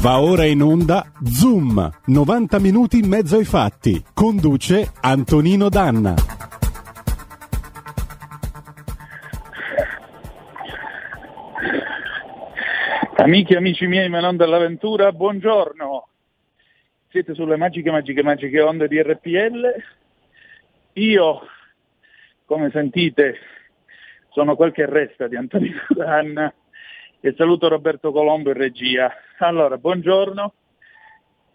Va ora in onda Zoom, 90 minuti in mezzo ai fatti. Conduce Antonino Danna. Amiche e amici miei, ma non buongiorno. Siete sulle magiche, magiche, magiche onde di RPL. Io, come sentite, sono quel che resta di Antonino Danna e saluto Roberto Colombo in regia. Allora, buongiorno.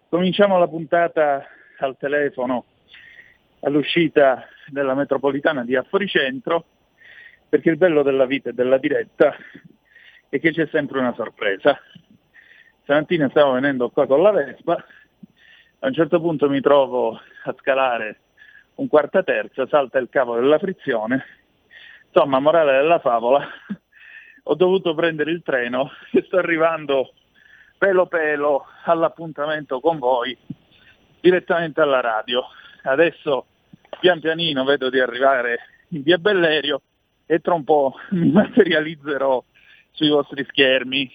Cominciamo la puntata al telefono all'uscita della metropolitana di Afforicentro, perché il bello della vita e della diretta è che c'è sempre una sorpresa. Stamattina stavo venendo qua con la Vespa, a un certo punto mi trovo a scalare un quarta terza, salta il cavo della frizione, insomma, morale della favola, ho dovuto prendere il treno e sto arrivando pelo pelo all'appuntamento con voi direttamente alla radio. Adesso pian pianino vedo di arrivare in via Bellerio e tra un po' mi materializzerò sui vostri schermi.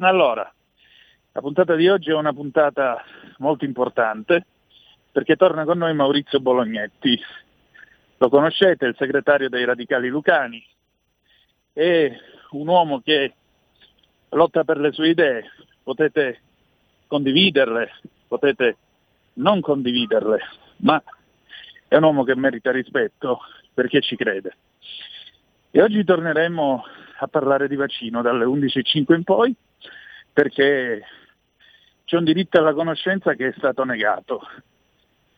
Allora, la puntata di oggi è una puntata molto importante perché torna con noi Maurizio Bolognetti. Lo conoscete, il segretario dei Radicali Lucani, è un uomo che lotta per le sue idee, potete condividerle, potete non condividerle, ma è un uomo che merita rispetto perché ci crede. E oggi torneremo a parlare di vaccino dalle 11.05 in poi perché c'è un diritto alla conoscenza che è stato negato.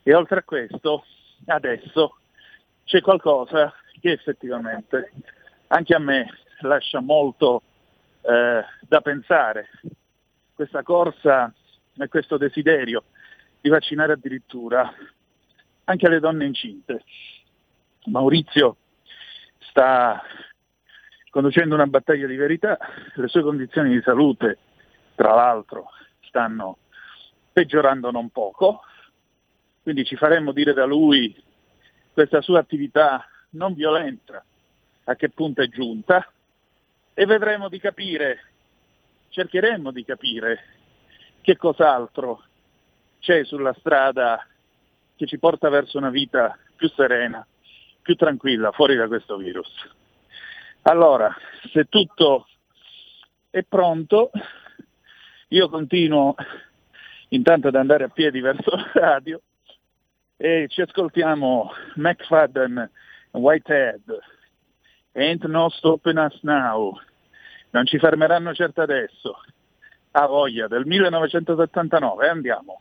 E oltre a questo, adesso c'è qualcosa che effettivamente anche a me lascia molto eh, da pensare. Questa corsa e questo desiderio di vaccinare addirittura anche le donne incinte. Maurizio sta conducendo una battaglia di verità, le sue condizioni di salute, tra l'altro, stanno peggiorando non poco, quindi ci faremo dire da lui questa sua attività non violenta a che punto è giunta e vedremo di capire, cercheremo di capire che cos'altro c'è sulla strada che ci porta verso una vita più serena, più tranquilla, fuori da questo virus. Allora, se tutto è pronto, io continuo intanto ad andare a piedi verso la radio e ci ascoltiamo McFadden Whitehead Ain't no stopping us now. Non ci fermeranno certo adesso. A voglia del 1979, andiamo.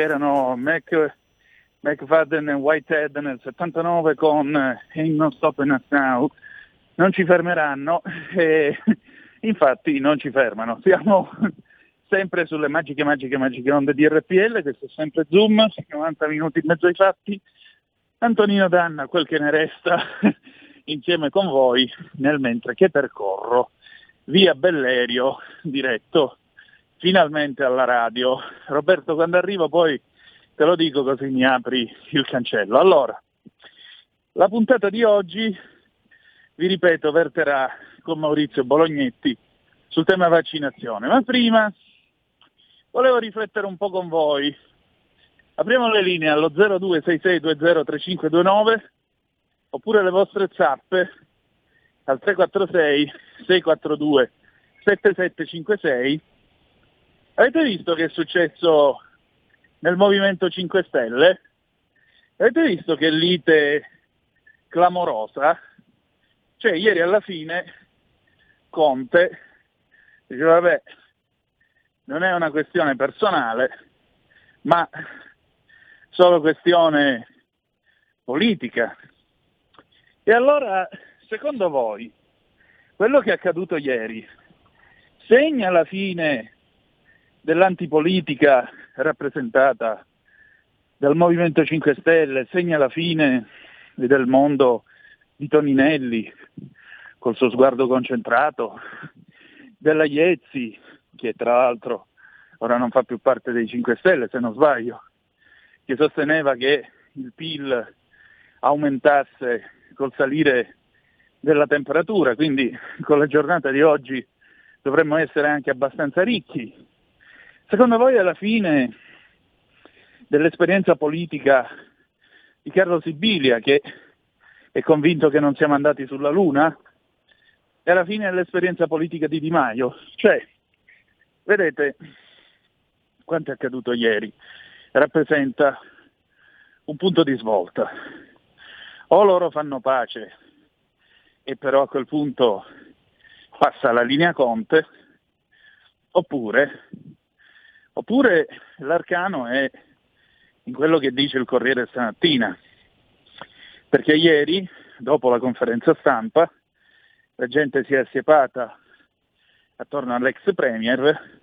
Erano Mac, McFadden e Whitehead nel 79 con eh, Ain't No Stopping Us Now. Non ci fermeranno e infatti non ci fermano. Siamo sempre sulle magiche, magiche, magiche onde di RPL, questo è sempre Zoom, 90 minuti in mezzo ai fatti. Antonino Danna, quel che ne resta, insieme con voi nel mentre che percorro via Bellerio, diretto finalmente alla radio. Roberto, quando arrivo poi te lo dico così mi apri il cancello. Allora, la puntata di oggi, vi ripeto, verterà con Maurizio Bolognetti sul tema vaccinazione, ma prima volevo riflettere un po' con voi. Apriamo le linee allo 0266203529 oppure le vostre zappe al 346 642 7756 Avete visto che è successo nel Movimento 5 Stelle? Avete visto che lite clamorosa? Cioè, ieri alla fine Conte dice, vabbè, non è una questione personale, ma solo questione politica. E allora, secondo voi, quello che è accaduto ieri segna la fine dell'antipolitica rappresentata dal Movimento 5 Stelle, segna la fine del mondo di Toninelli col suo sguardo concentrato, della Iezzi, che tra l'altro ora non fa più parte dei 5 Stelle se non sbaglio, che sosteneva che il PIL aumentasse col salire della temperatura, quindi con la giornata di oggi dovremmo essere anche abbastanza ricchi. Secondo voi alla fine dell'esperienza politica di Carlo Sibilia, che è convinto che non siamo andati sulla Luna, e alla fine dell'esperienza politica di Di Maio? Cioè, vedete, quanto è accaduto ieri rappresenta un punto di svolta. O loro fanno pace e però a quel punto passa la linea Conte, oppure, oppure l'arcano è in quello che dice il Corriere stamattina, perché ieri, dopo la conferenza stampa, la gente si è assiepata attorno all'ex Premier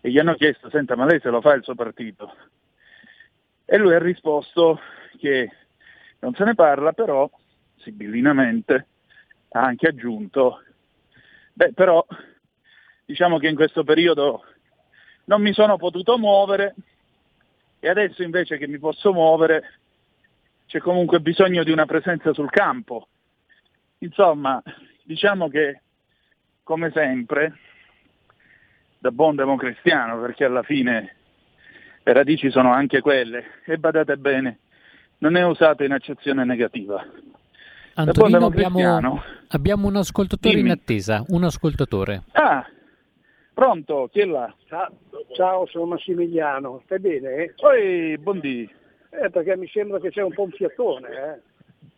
e gli hanno chiesto, senta ma lei se lo fa il suo partito? E lui ha risposto che non se ne parla, però sibillinamente ha anche aggiunto, beh però diciamo che in questo periodo non mi sono potuto muovere e adesso invece che mi posso muovere c'è comunque bisogno di una presenza sul campo. Insomma, diciamo che come sempre, da buon democristiano, perché alla fine le radici sono anche quelle, e badate bene, non è usato in accezione negativa. Antonino, abbiamo, abbiamo un ascoltatore Dimmi. in attesa, un ascoltatore. Ah, pronto, chi è là? Ciao, ciao, sono Massimiliano, stai bene? Eh? Oi, buondì. Eh, perché mi sembra che c'è un po' un fiatone,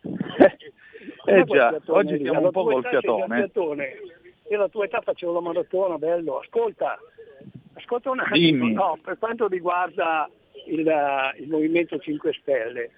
eh? Eh quel già, oggi siamo un po' col fiatone. fiatone? io alla tua età facevo la maratona, bello, ascolta, ascolta un attimo, Dimmi. no, per quanto riguarda il, il Movimento 5 Stelle,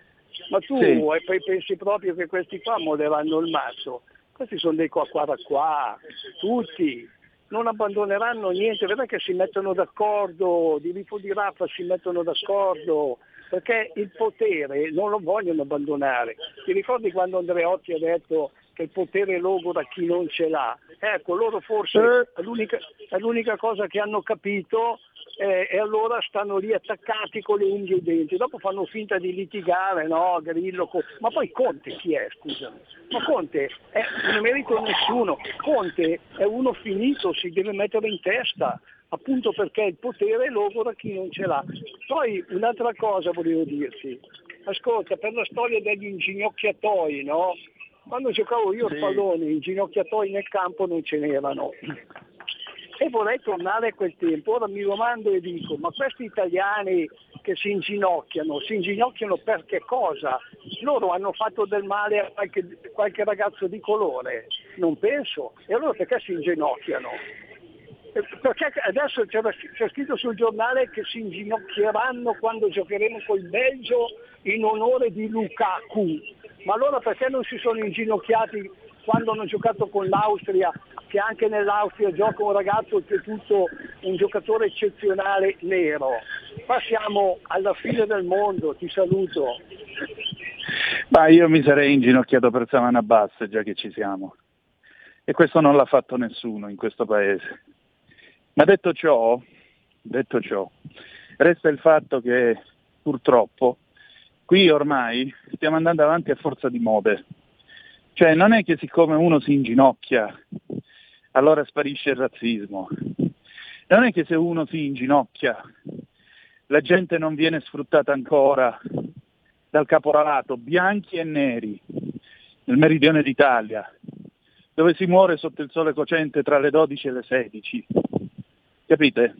ma tu Sì. eh, poi pensi proprio che questi qua moderanno il mazzo? Questi sono dei qua qua da qua, tutti, non abbandoneranno niente, vedrai che si mettono d'accordo, di Rifo di Raffa si mettono d'accordo, perché il potere non lo vogliono abbandonare. Ti ricordi quando Andreotti ha detto che il potere logora chi non ce l'ha? Ecco, loro forse Eh. è l'unica, è l'unica cosa che hanno capito eh, e allora stanno lì attaccati con le unghie ai denti, dopo fanno finta di litigare, no, Grillo, co- ma poi Conte chi è, scusami? Ma Conte è, non è merito nessuno, Conte è uno finito, si deve mettere in testa, appunto perché il potere logora chi non ce l'ha. Poi un'altra cosa volevo dirti, ascolta, per la storia degli inginocchiatoi, no? Quando giocavo io Sì. al pallone, i inginocchiatoi nel campo non ce n'erano. E vorrei tornare a quel tempo. Ora mi domando e dico, ma questi italiani che si inginocchiano, si inginocchiano per che cosa? Loro hanno fatto del male a qualche, qualche ragazzo di colore? Non penso. E allora perché si inginocchiano? Perché adesso c'è scritto sul giornale che si inginocchieranno quando giocheremo col Belgio in onore di Lukaku. Ma allora perché non si sono inginocchiati quando hanno giocato con l'Austria, che anche nell'Austria gioca un ragazzo oltretutto un giocatore eccezionale nero? Qua siamo alla fine del mondo, ti saluto. Ma io mi sarei inginocchiato per Savana Bass, già che ci siamo. E questo non l'ha fatto nessuno in questo paese. Ma detto ciò, detto ciò, resta il fatto che purtroppo qui ormai stiamo andando avanti a forza di mode. Cioè non è che siccome uno si inginocchia allora sparisce il razzismo. Non è che se uno si inginocchia la gente non viene sfruttata ancora dal caporalato, bianchi e neri, nel meridione d'Italia, dove si muore sotto il sole cocente tra le 12 e le 16. Capite?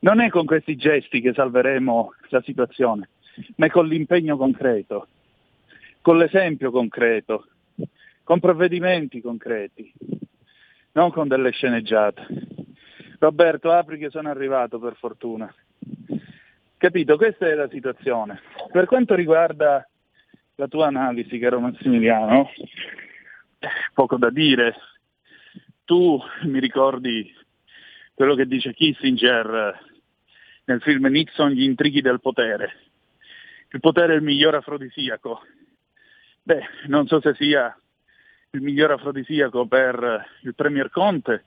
Non è con questi gesti che salveremo la situazione, ma è con l'impegno concreto, con l'esempio concreto, con provvedimenti concreti, non con delle sceneggiate. Roberto, apri che sono arrivato per fortuna. Capito? Questa è la situazione. Per quanto riguarda la tua analisi, caro Massimiliano, poco da dire. Tu mi ricordi quello che dice Kissinger nel film Nixon, gli intrighi del potere. Il potere è il miglior afrodisiaco. Beh, non so se sia il miglior afrodisiaco per il Premier Conte,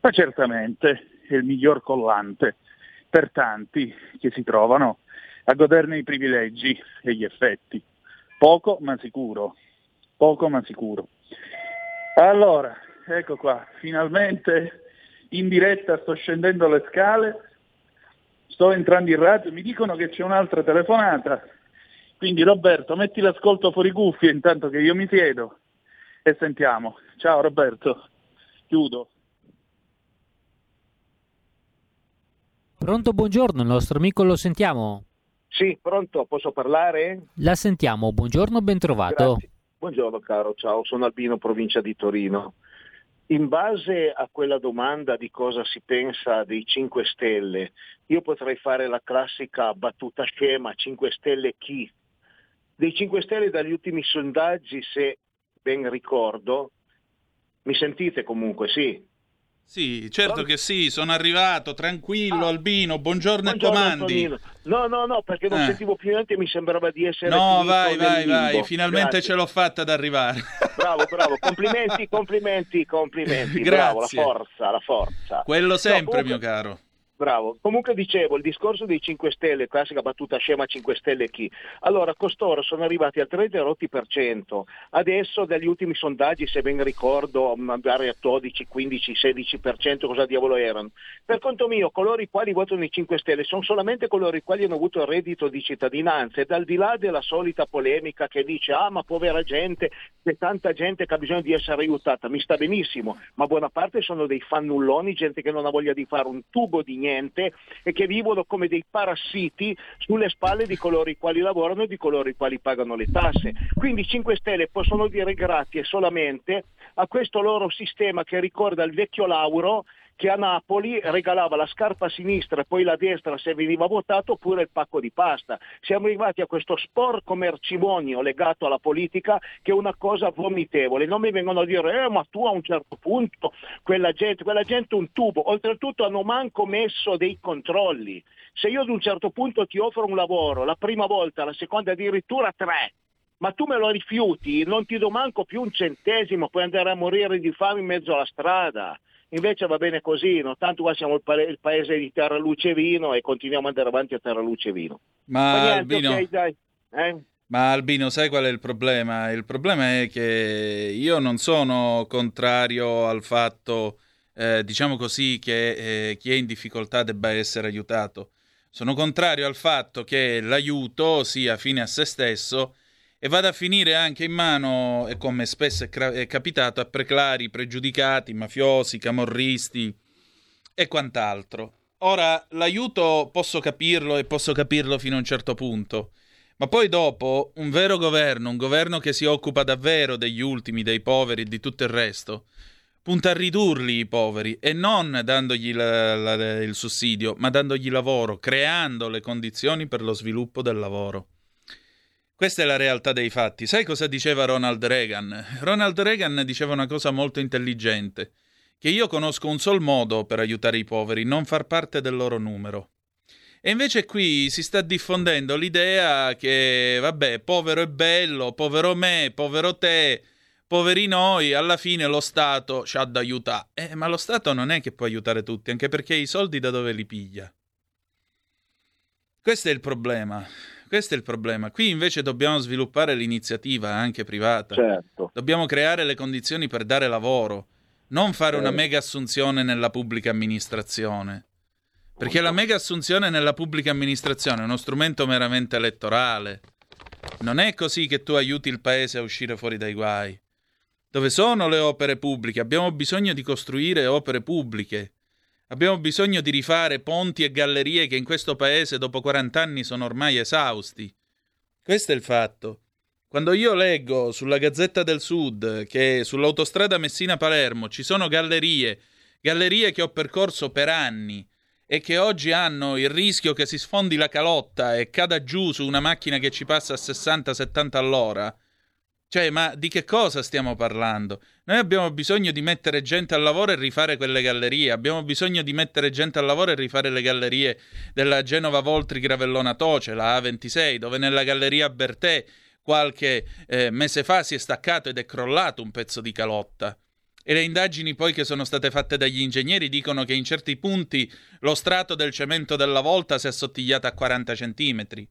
ma certamente è il miglior collante per tanti che si trovano a goderne i privilegi e gli effetti. Poco ma sicuro, poco ma sicuro. Allora, ecco qua, finalmente in diretta sto scendendo le scale, sto entrando in radio, mi dicono che c'è un'altra telefonata, quindi Roberto metti l'ascolto fuori cuffie intanto che io mi siedo e sentiamo. Ciao Roberto, chiudo. Pronto, buongiorno, il nostro amico lo sentiamo. Sì, pronto, posso parlare? La sentiamo, buongiorno, ben trovato. Grazie. Buongiorno caro, ciao, sono Albino, provincia di Torino. In base a quella domanda di cosa si pensa dei 5 Stelle, io potrei fare la classica battuta scema, 5 Stelle chi? Dei 5 Stelle dagli ultimi sondaggi, se ben ricordo, mi sentite comunque, sì? Sì, certo che sì, sono arrivato, tranquillo Ah. Albino, buongiorno, e comandi. Antonino. No, no, no, perché non Eh. sentivo più niente mi sembrava di essere No, vai, vai, vai, finalmente Grazie. ce l'ho fatta ad arrivare. Bravo, bravo, complimenti, complimenti, complimenti. Grazie. Bravo, la forza, la forza. Quello sempre, comunque- mio caro. Bravo. Comunque dicevo, il discorso dei 5 Stelle, classica battuta scema 5 Stelle chi? Allora, costoro sono arrivati al 30 rotti per cento. Adesso, dagli ultimi sondaggi, se ben ricordo, magari a 12, 15, 16 per cento, cosa diavolo erano. Per conto mio, coloro i quali votano i 5 Stelle sono solamente coloro i quali hanno avuto il reddito di cittadinanza e dal di là della solita polemica che dice ah ma povera gente, c'è tanta gente che ha bisogno di essere aiutata, mi sta benissimo, ma buona parte sono dei fannulloni, gente che non ha voglia di fare un tubo di niente e che vivono come dei parassiti sulle spalle di coloro i quali lavorano e di coloro i quali pagano le tasse. Quindi i 5 Stelle possono dire grazie solamente a questo loro sistema che ricorda il vecchio Lauro che a Napoli regalava la scarpa a sinistra e poi la destra se veniva votato oppure il pacco di pasta. Siamo arrivati a questo sporco mercimonio legato alla politica che è una cosa vomitevole. Non mi vengono a dire eh, ma tu a un certo punto quella gente, quella gente un tubo. Oltretutto hanno manco messo dei controlli. Se io ad un certo punto ti offro un lavoro, la prima volta, la seconda addirittura tre, ma tu me lo rifiuti, non ti do manco più un centesimo, puoi andare a morire di fame in mezzo alla strada. Invece va bene così, no? tanto qua siamo il, pa- il, paese di terra, luce e vino e continuiamo ad andare avanti a terra, luce e vino. Ma, Ma niente, Albino, okay, dai. Eh? ma Albino, sai qual è il problema? Il problema è che io non sono contrario al fatto, eh, diciamo così, che eh, chi è in difficoltà debba essere aiutato. Sono contrario al fatto che l'aiuto sia fine a se stesso e vada a finire anche in mano, e come spesso è, cra- è capitato, a preclari, pregiudicati, mafiosi, camorristi e quant'altro. Ora, l'aiuto posso capirlo e posso capirlo fino a un certo punto, ma poi dopo un vero governo, un governo che si occupa davvero degli ultimi, dei poveri e di tutto il resto, punta a ridurli i poveri e non dandogli la, la, il sussidio, ma dandogli lavoro, creando le condizioni per lo sviluppo del lavoro. Questa è la realtà dei fatti. Sai cosa diceva Ronald Reagan? Ronald Reagan diceva una cosa molto intelligente, che io conosco un sol modo per aiutare i poveri, non far parte del loro numero. E invece qui si sta diffondendo l'idea che, vabbè, povero è bello, povero me, povero te, poveri noi, alla fine lo Stato ci ha da aiutare. Eh, ma lo Stato non è che può aiutare tutti, anche perché i soldi da dove li piglia? Questo è il problema. Questo è il problema. Qui invece dobbiamo sviluppare l'iniziativa anche privata. Certo. Dobbiamo creare le condizioni per dare lavoro, non fare una Certo. mega assunzione nella pubblica amministrazione. Perché la mega assunzione nella pubblica amministrazione è uno strumento meramente elettorale. Non è così che tu aiuti il paese a uscire fuori dai guai. Dove sono le opere pubbliche? Abbiamo bisogno di costruire opere pubbliche. Abbiamo bisogno di rifare ponti e gallerie che in questo paese dopo 40 anni sono ormai esausti. Questo è il fatto. Quando io leggo sulla Gazzetta del Sud che sull'autostrada Messina-Palermo ci sono gallerie, gallerie che ho percorso per anni e che oggi hanno il rischio che si sfondi la calotta e cada giù su una macchina che ci passa a 60-70 all'ora, cioè, ma di che cosa stiamo parlando? Noi abbiamo bisogno di mettere gente al lavoro e rifare quelle gallerie, abbiamo bisogno di mettere gente al lavoro e rifare le gallerie della Genova Voltri Gravellona Toce, la A26, dove nella galleria Bertè qualche eh, mese fa si è staccato ed è crollato un pezzo di calotta. E le indagini poi che sono state fatte dagli ingegneri dicono che in certi punti lo strato del cemento della volta si è assottigliato a 40 centimetri.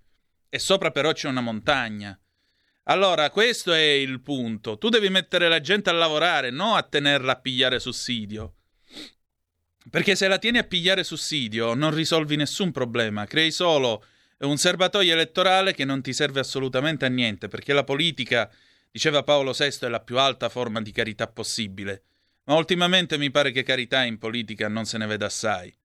E sopra però c'è una montagna. Allora, questo è il punto. Tu devi mettere la gente a lavorare, non a tenerla a pigliare sussidio. Perché se la tieni a pigliare sussidio non risolvi nessun problema, crei solo un serbatoio elettorale che non ti serve assolutamente a niente, perché la politica, diceva Paolo VI, è la più alta forma di carità possibile. Ma ultimamente mi pare che carità in politica non se ne veda assai.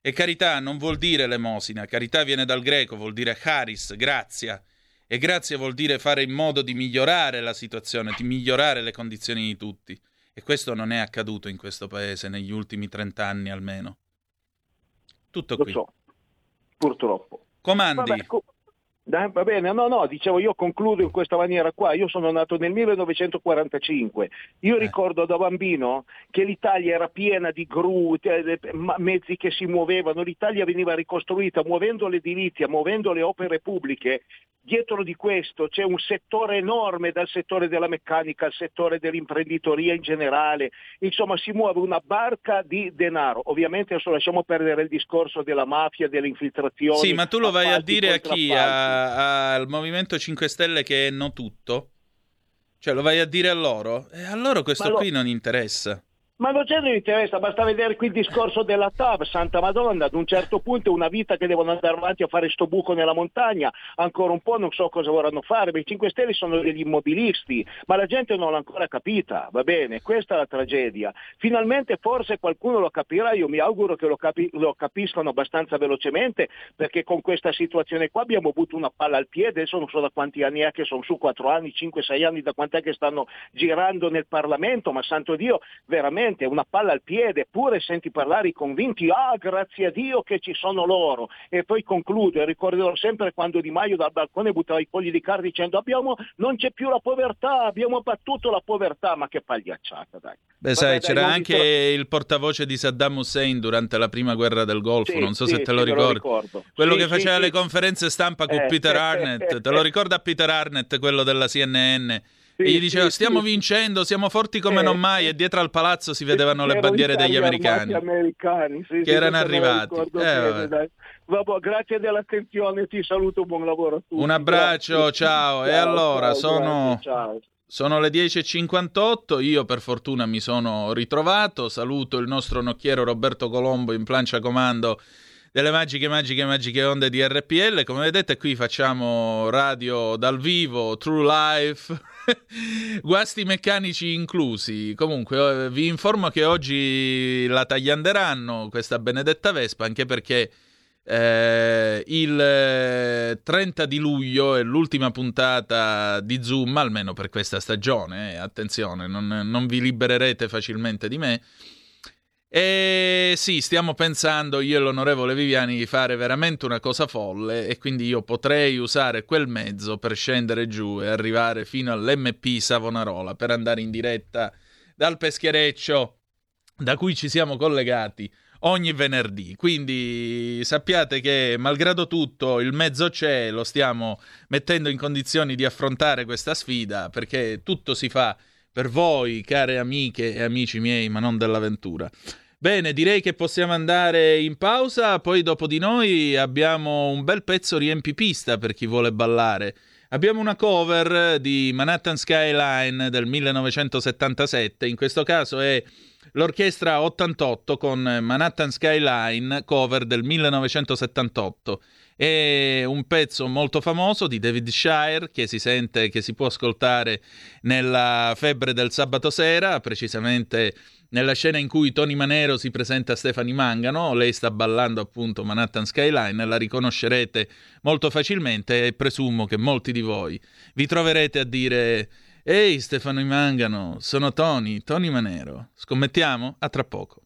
E carità non vuol dire elemosina, carità viene dal greco, vuol dire charis, grazia. E grazia vuol dire fare in modo di migliorare la situazione, di migliorare le condizioni di tutti. E questo non è accaduto in questo paese negli ultimi trent'anni almeno. Tutto Lo qui. so, purtroppo. Comandi. Vabbè, co- dai, va bene, no, no, dicevo io concludo in questa maniera qua. Io sono nato nel 1945. Io Eh. ricordo da bambino che l'Italia era piena di gru, mezzi che si muovevano. L'Italia veniva ricostruita muovendo l'edilizia, muovendo le opere pubbliche. Dietro di questo c'è un settore enorme, dal settore della meccanica al settore dell'imprenditoria in generale. Insomma, si muove una barca di denaro. Ovviamente adesso lasciamo perdere il discorso della mafia, delle infiltrazioni. Sì, ma tu lo vai a dire a chi? A- al Movimento 5 Stelle che è no tutto? Cioè, lo vai a dire a loro? E a loro questo lo- qui non interessa. Ma non c'è interessa, basta vedere qui il discorso della TAV, Santa Madonna, ad un certo punto è una vita che devono andare avanti a fare sto buco nella montagna, ancora un po' non so cosa vorranno fare, i 5 Stelle sono degli immobilisti, ma la gente non l'ha ancora capita, va bene, questa è la tragedia. Finalmente forse qualcuno lo capirà, io mi auguro che lo, capi- lo capiscano abbastanza velocemente, perché con questa situazione qua abbiamo avuto una palla al piede, adesso non so da quanti anni è che sono su, 4 anni, 5, 6 anni, da quant'è che stanno girando nel Parlamento, ma santo Dio, veramente una palla al piede, pure senti parlare i convinti, ah grazie a Dio che ci sono loro. E poi concludo e ricorderò sempre quando Di Maio dal balcone buttava i fogli di carta dicendo abbiamo, non c'è più la povertà, abbiamo battuto la povertà, ma che pagliacciata dai. Beh, sai, c'era anche dico... il portavoce di Saddam Hussein durante la prima guerra del Golfo, sì, non so sì, se te lo ricordi. Quello sì, che faceva le conferenze stampa con eh, Peter Arnett, te lo ricorda Peter Arnett, quello della CNN? Sì, e gli diceva sì, stiamo sì. vincendo, siamo forti come eh, non mai e dietro al palazzo si vedevano le bandiere degli americani, americani che erano arrivati. Eh, bene, Vabbè, grazie dell'attenzione, ti saluto, buon lavoro a tutti. Un abbraccio, grazie. ciao. ciao. E allora, ciao, sono... Grazie, ciao. Sono le 10.58, io per fortuna mi sono ritrovato, saluto il nostro nocchiero Roberto Colombo in plancia comando delle magiche, magiche, magiche onde di RPL. Come vedete qui facciamo radio dal vivo, true life, guasti meccanici inclusi. Comunque eh, vi informo che oggi la taglianderanno questa benedetta Vespa, anche perché eh, il 30 eh, di luglio è l'ultima puntata di Zoom, almeno per questa stagione. Eh, attenzione, non, non vi libererete facilmente di me. E sì, stiamo pensando io e l'onorevole Viviani di fare veramente una cosa folle e quindi io potrei usare quel mezzo per scendere giù e arrivare fino all'MP Savonarola per andare in diretta dal peschereccio da cui ci siamo collegati ogni venerdì. Quindi sappiate che malgrado tutto il mezzo c'è, lo stiamo mettendo in condizioni di affrontare questa sfida perché tutto si fa per voi, care amiche e amici miei, ma non dell'avventura. Bene, direi che possiamo andare in pausa, poi dopo di noi abbiamo un bel pezzo riempipista per chi vuole ballare. Abbiamo una cover di Manhattan Skyline del 1977, in questo caso è l'Orchestra 88 con Manhattan Skyline, cover del 1978. È un pezzo molto famoso di David Shire che si sente, che si può ascoltare nella febbre del sabato sera, precisamente nella scena in cui Tony Manero si presenta a Stefani Mangano, lei sta ballando appunto Manhattan Skyline, la riconoscerete molto facilmente e presumo che molti di voi vi troverete a dire Ehi Stefano Mangano, sono Tony, Tony Manero. Scommettiamo? A tra poco.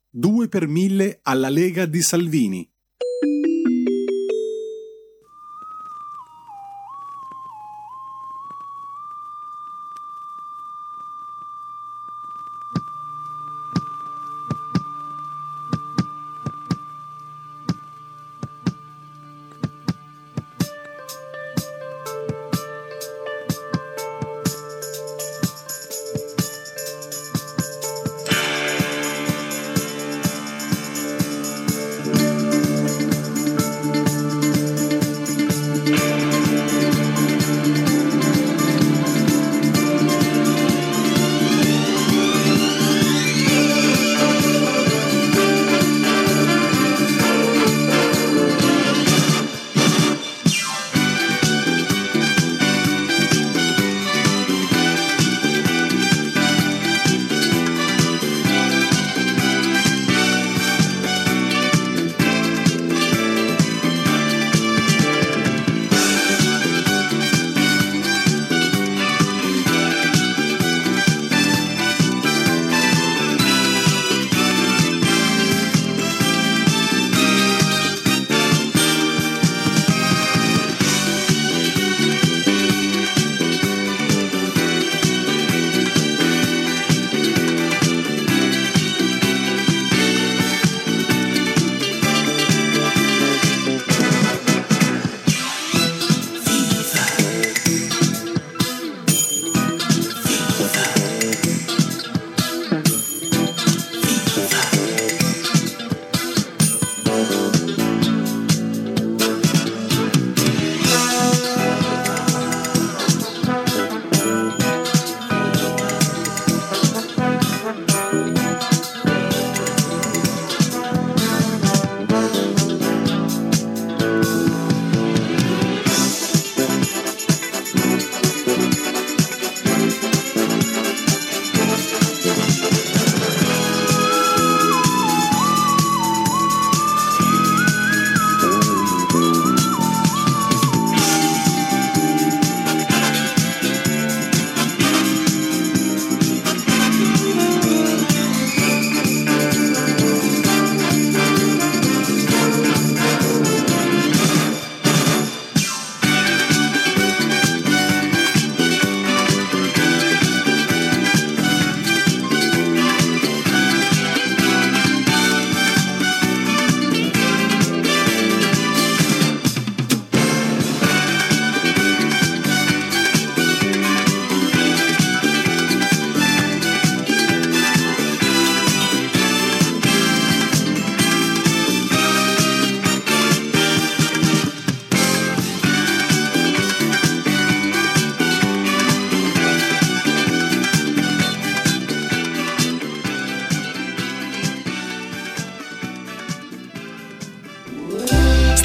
2 per 1000 alla Lega di Salvini.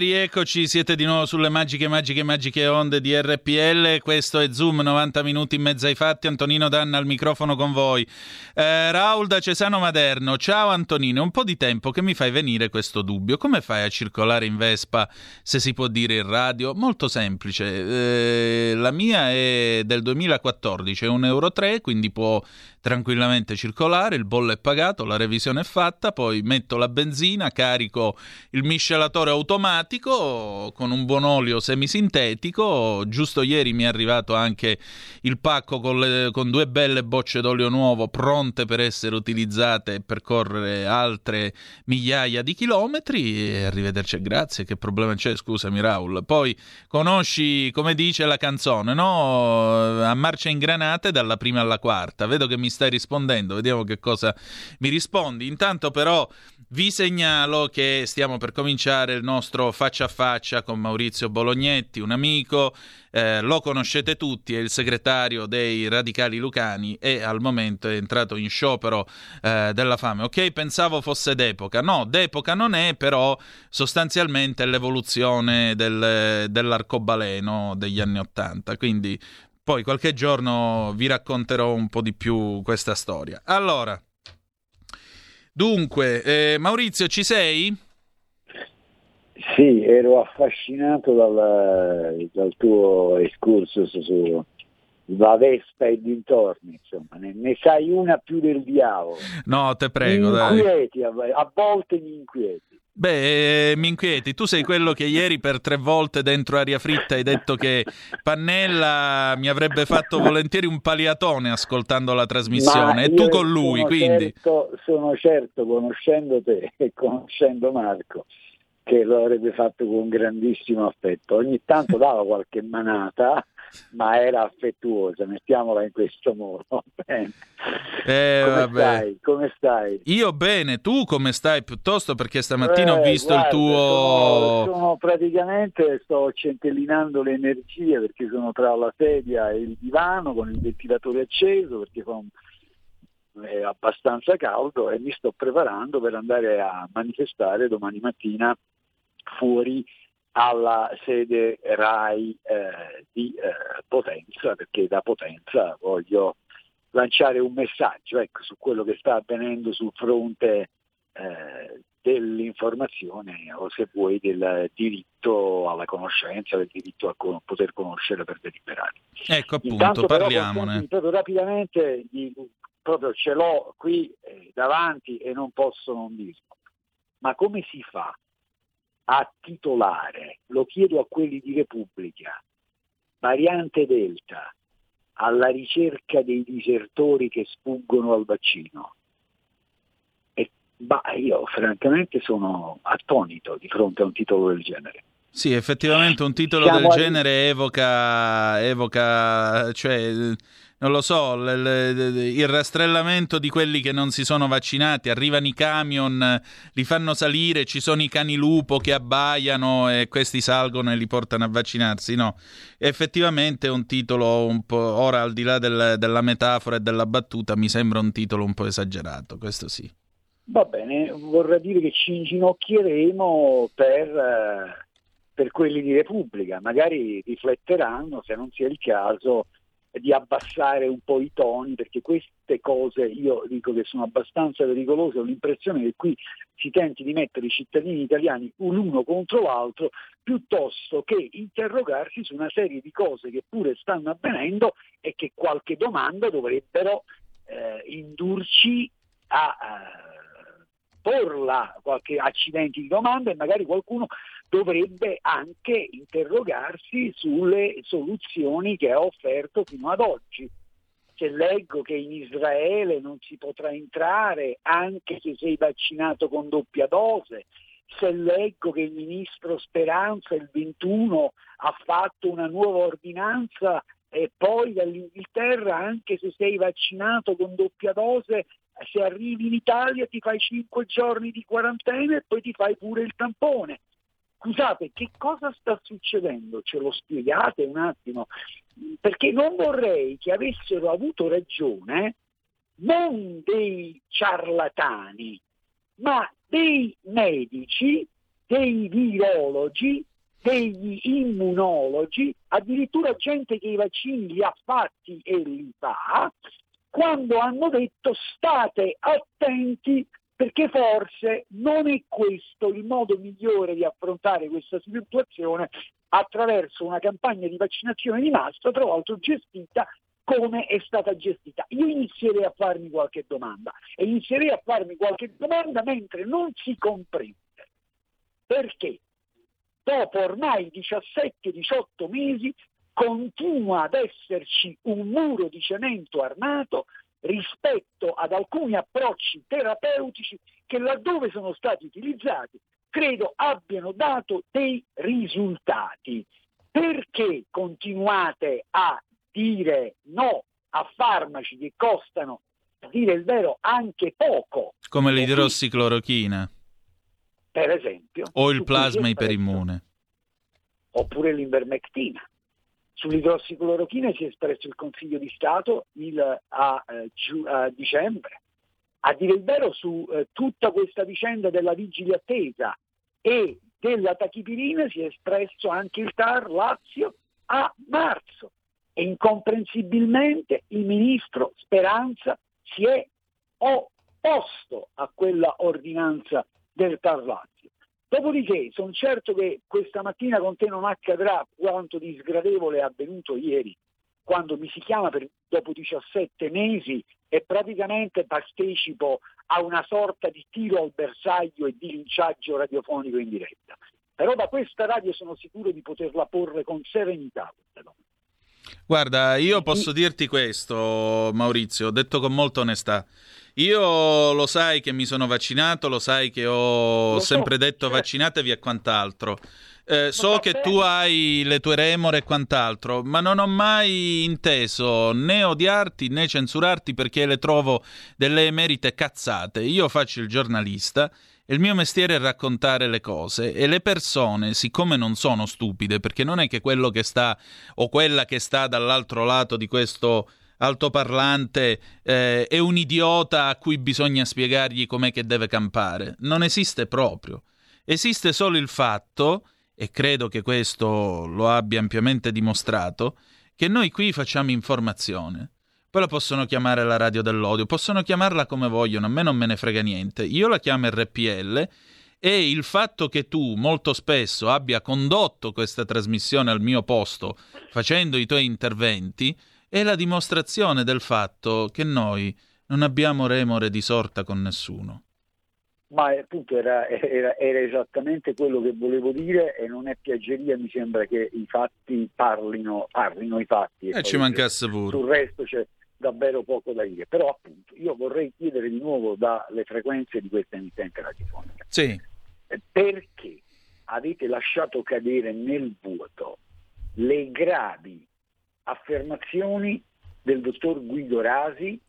rieccoci, siete di nuovo sulle magiche, magiche, magiche onde di RPL. Questo è Zoom, 90 minuti in mezzo ai fatti. Antonino Danna al microfono con voi. Eh, Raul da Cesano Maderno. Ciao Antonino, un po' di tempo che mi fai venire questo dubbio. Come fai a circolare in Vespa, se si può dire in radio? Molto semplice. Eh, la mia è del 2014, è 1,3 euro, quindi può tranquillamente circolare, il bollo è pagato, la revisione è fatta, poi metto la benzina, carico il miscelatore automatico con un buon olio semisintetico, giusto ieri mi è arrivato anche il pacco con, le, con due belle bocce d'olio nuovo pronte per essere utilizzate e percorrere altre migliaia di chilometri arrivederci grazie, che problema c'è, scusami Raul. Poi conosci, come dice la canzone, no? A marcia ingranate dalla prima alla quarta, vedo che mi stai rispondendo, vediamo che cosa mi rispondi. Intanto però vi segnalo che stiamo per cominciare il nostro faccia a faccia con Maurizio Bolognetti, un amico, eh, lo conoscete tutti, è il segretario dei Radicali Lucani e al momento è entrato in sciopero eh, della fame. Ok, pensavo fosse d'epoca, no, d'epoca non è, però sostanzialmente è l'evoluzione del, dell'arcobaleno degli anni Ottanta, quindi poi qualche giorno vi racconterò un po' di più questa storia. Allora, dunque, eh, Maurizio, ci sei? Sì, ero affascinato dal, dal tuo excursus sulla Vespa e dintorni, insomma, ne, ne, sai una più del diavolo. No, te prego, mi inquieti, dai. A volte mi inquieti. Beh, mi inquieti, tu sei quello che ieri per tre volte dentro aria fritta hai detto che Pannella mi avrebbe fatto volentieri un paliatone ascoltando la trasmissione. E tu con lui, quindi... Certo, sono certo, conoscendo te e conoscendo Marco, che lo avrebbe fatto con grandissimo affetto. Ogni tanto dava qualche manata, ma era affettuosa, mettiamola in questo modo. Eh, come, vabbè. stai? come stai? Io bene, tu come stai piuttosto? Perché stamattina Eh, ho visto guarda, il tuo... Sono, sono praticamente sto centellinando le energie perché sono tra la sedia e il divano con il ventilatore acceso perché fa un- è abbastanza caldo e mi sto preparando per andare a manifestare domani mattina fuori alla sede RAI eh, di eh, Potenza perché da Potenza voglio lanciare un messaggio ecco, su quello che sta avvenendo sul fronte eh, dell'informazione o se vuoi del diritto alla conoscenza, del diritto a co- poter conoscere per deliberare. Ecco appunto, Intanto però parliamone. consentimi proprio rapidamente, proprio ce l'ho qui eh, davanti e non posso non dirlo. Ma come si fa a titolare, lo chiedo a quelli di Repubblica, variante Delta, alla ricerca dei disertori che sfuggono al vaccino? E, bah, io francamente sono attonito di fronte a un titolo del genere. Sì, effettivamente un titolo Siamo del genere evoca, evoca cioè, non lo so, l- l- il rastrellamento di quelli che non si sono vaccinati. Arrivano i camion, li fanno salire, ci sono i cani lupo che abbaiano e questi salgono e li portano a vaccinarsi. No, effettivamente è un titolo un po', ora al di là del- della metafora e della battuta, mi sembra un titolo un po' esagerato, questo sì. Va bene, vorrà dire che ci inginocchieremo per, per quelli di Repubblica, magari rifletteranno se non sia il caso di abbassare un po' i toni, perché queste cose io dico che sono abbastanza pericolose, ho l'impressione che qui si tenti di mettere i cittadini italiani l'uno contro l'altro, piuttosto che interrogarsi su una serie di cose che pure stanno avvenendo e che qualche domanda dovrebbero eh, indurci a eh, porla qualche accidente di domanda e magari qualcuno dovrebbe anche interrogarsi sulle soluzioni che ha offerto fino ad oggi. Se leggo che in Israele non si potrà entrare anche se sei vaccinato con doppia dose, se leggo che il ministro Speranza il 21 ha fatto una nuova ordinanza e poi dall'Inghilterra anche se sei vaccinato con doppia dose se arrivi in Italia ti fai 5 giorni di quarantena e poi ti fai pure il tampone. scusate, che cosa sta succedendo? Ce lo spiegate un attimo? Perché non vorrei che avessero avuto ragione non dei ciarlatani, ma dei medici, dei virologi, degli immunologi, addirittura gente che i vaccini li ha fatti e li fa, quando hanno detto state attenti perché forse non è questo il modo migliore di affrontare questa situazione attraverso una campagna di vaccinazione di massa, tra l'altro gestita come è stata gestita. Io inizierei a farmi qualche domanda e inizierei a farmi qualche domanda mentre non si comprende perché dopo ormai 17-18 mesi continua ad esserci un muro di cemento armato rispetto ad alcuni approcci terapeutici che laddove sono stati utilizzati credo abbiano dato dei risultati. Perché continuate a dire no a farmaci che costano, a dire il vero, anche poco? Come l'idrossiclorochina. Per esempio. O il plasma iperimmune. Oppure l'invermectina. Sull'idrossiclorochina si è espresso il Consiglio di Stato il, a, eh, a, dicembre. A dire il vero su eh, tutta questa vicenda della vigile attesa e della tachipirina si è espresso anche il TAR Lazio a marzo e incomprensibilmente il ministro Speranza si è opposto a quella ordinanza del TAR Lazio. Dopodiché sono certo che questa mattina con te non accadrà quanto di sgradevole è avvenuto ieri, quando mi si chiama per, dopo 17 mesi e praticamente partecipo a una sorta di tiro al bersaglio e di linciaggio radiofonico in diretta. Però da questa radio sono sicuro di poterla porre con serenità questa domanda. Guarda, io posso dirti questo, Maurizio, ho detto con molta onestà. Io lo sai che mi sono vaccinato, lo sai che ho lo sempre so, detto certo. vaccinatevi e quant'altro. Eh, so che tu hai le tue remore e quant'altro, ma non ho mai inteso né odiarti né censurarti perché le trovo delle emerite cazzate. Io faccio il giornalista e il mio mestiere è raccontare le cose e le persone, siccome non sono stupide, perché non è che quello che sta o quella che sta dall'altro lato di questo altoparlante eh, è un idiota a cui bisogna spiegargli com'è che deve campare. Non esiste proprio. Esiste solo il fatto, e credo che questo lo abbia ampiamente dimostrato, che noi qui facciamo informazione. Poi la possono chiamare la radio dell'odio, possono chiamarla come vogliono, a me non me ne frega niente. Io la chiamo RPL e il fatto che tu molto spesso abbia condotto questa trasmissione al mio posto facendo i tuoi interventi è la dimostrazione del fatto che noi non abbiamo remore di sorta con nessuno. Ma appunto era, era, era, esattamente quello che volevo dire e non è piaggeria, mi sembra che i fatti parlino, parlino i fatti. E, e ci mancasse pure. Sul resto c'è, davvero poco da dire. Però appunto io vorrei chiedere di nuovo dalle frequenze di questa emittente radiofonica. Sì. Eh, perché avete lasciato cadere nel vuoto le gravi affermazioni del dottor Guido Rasi,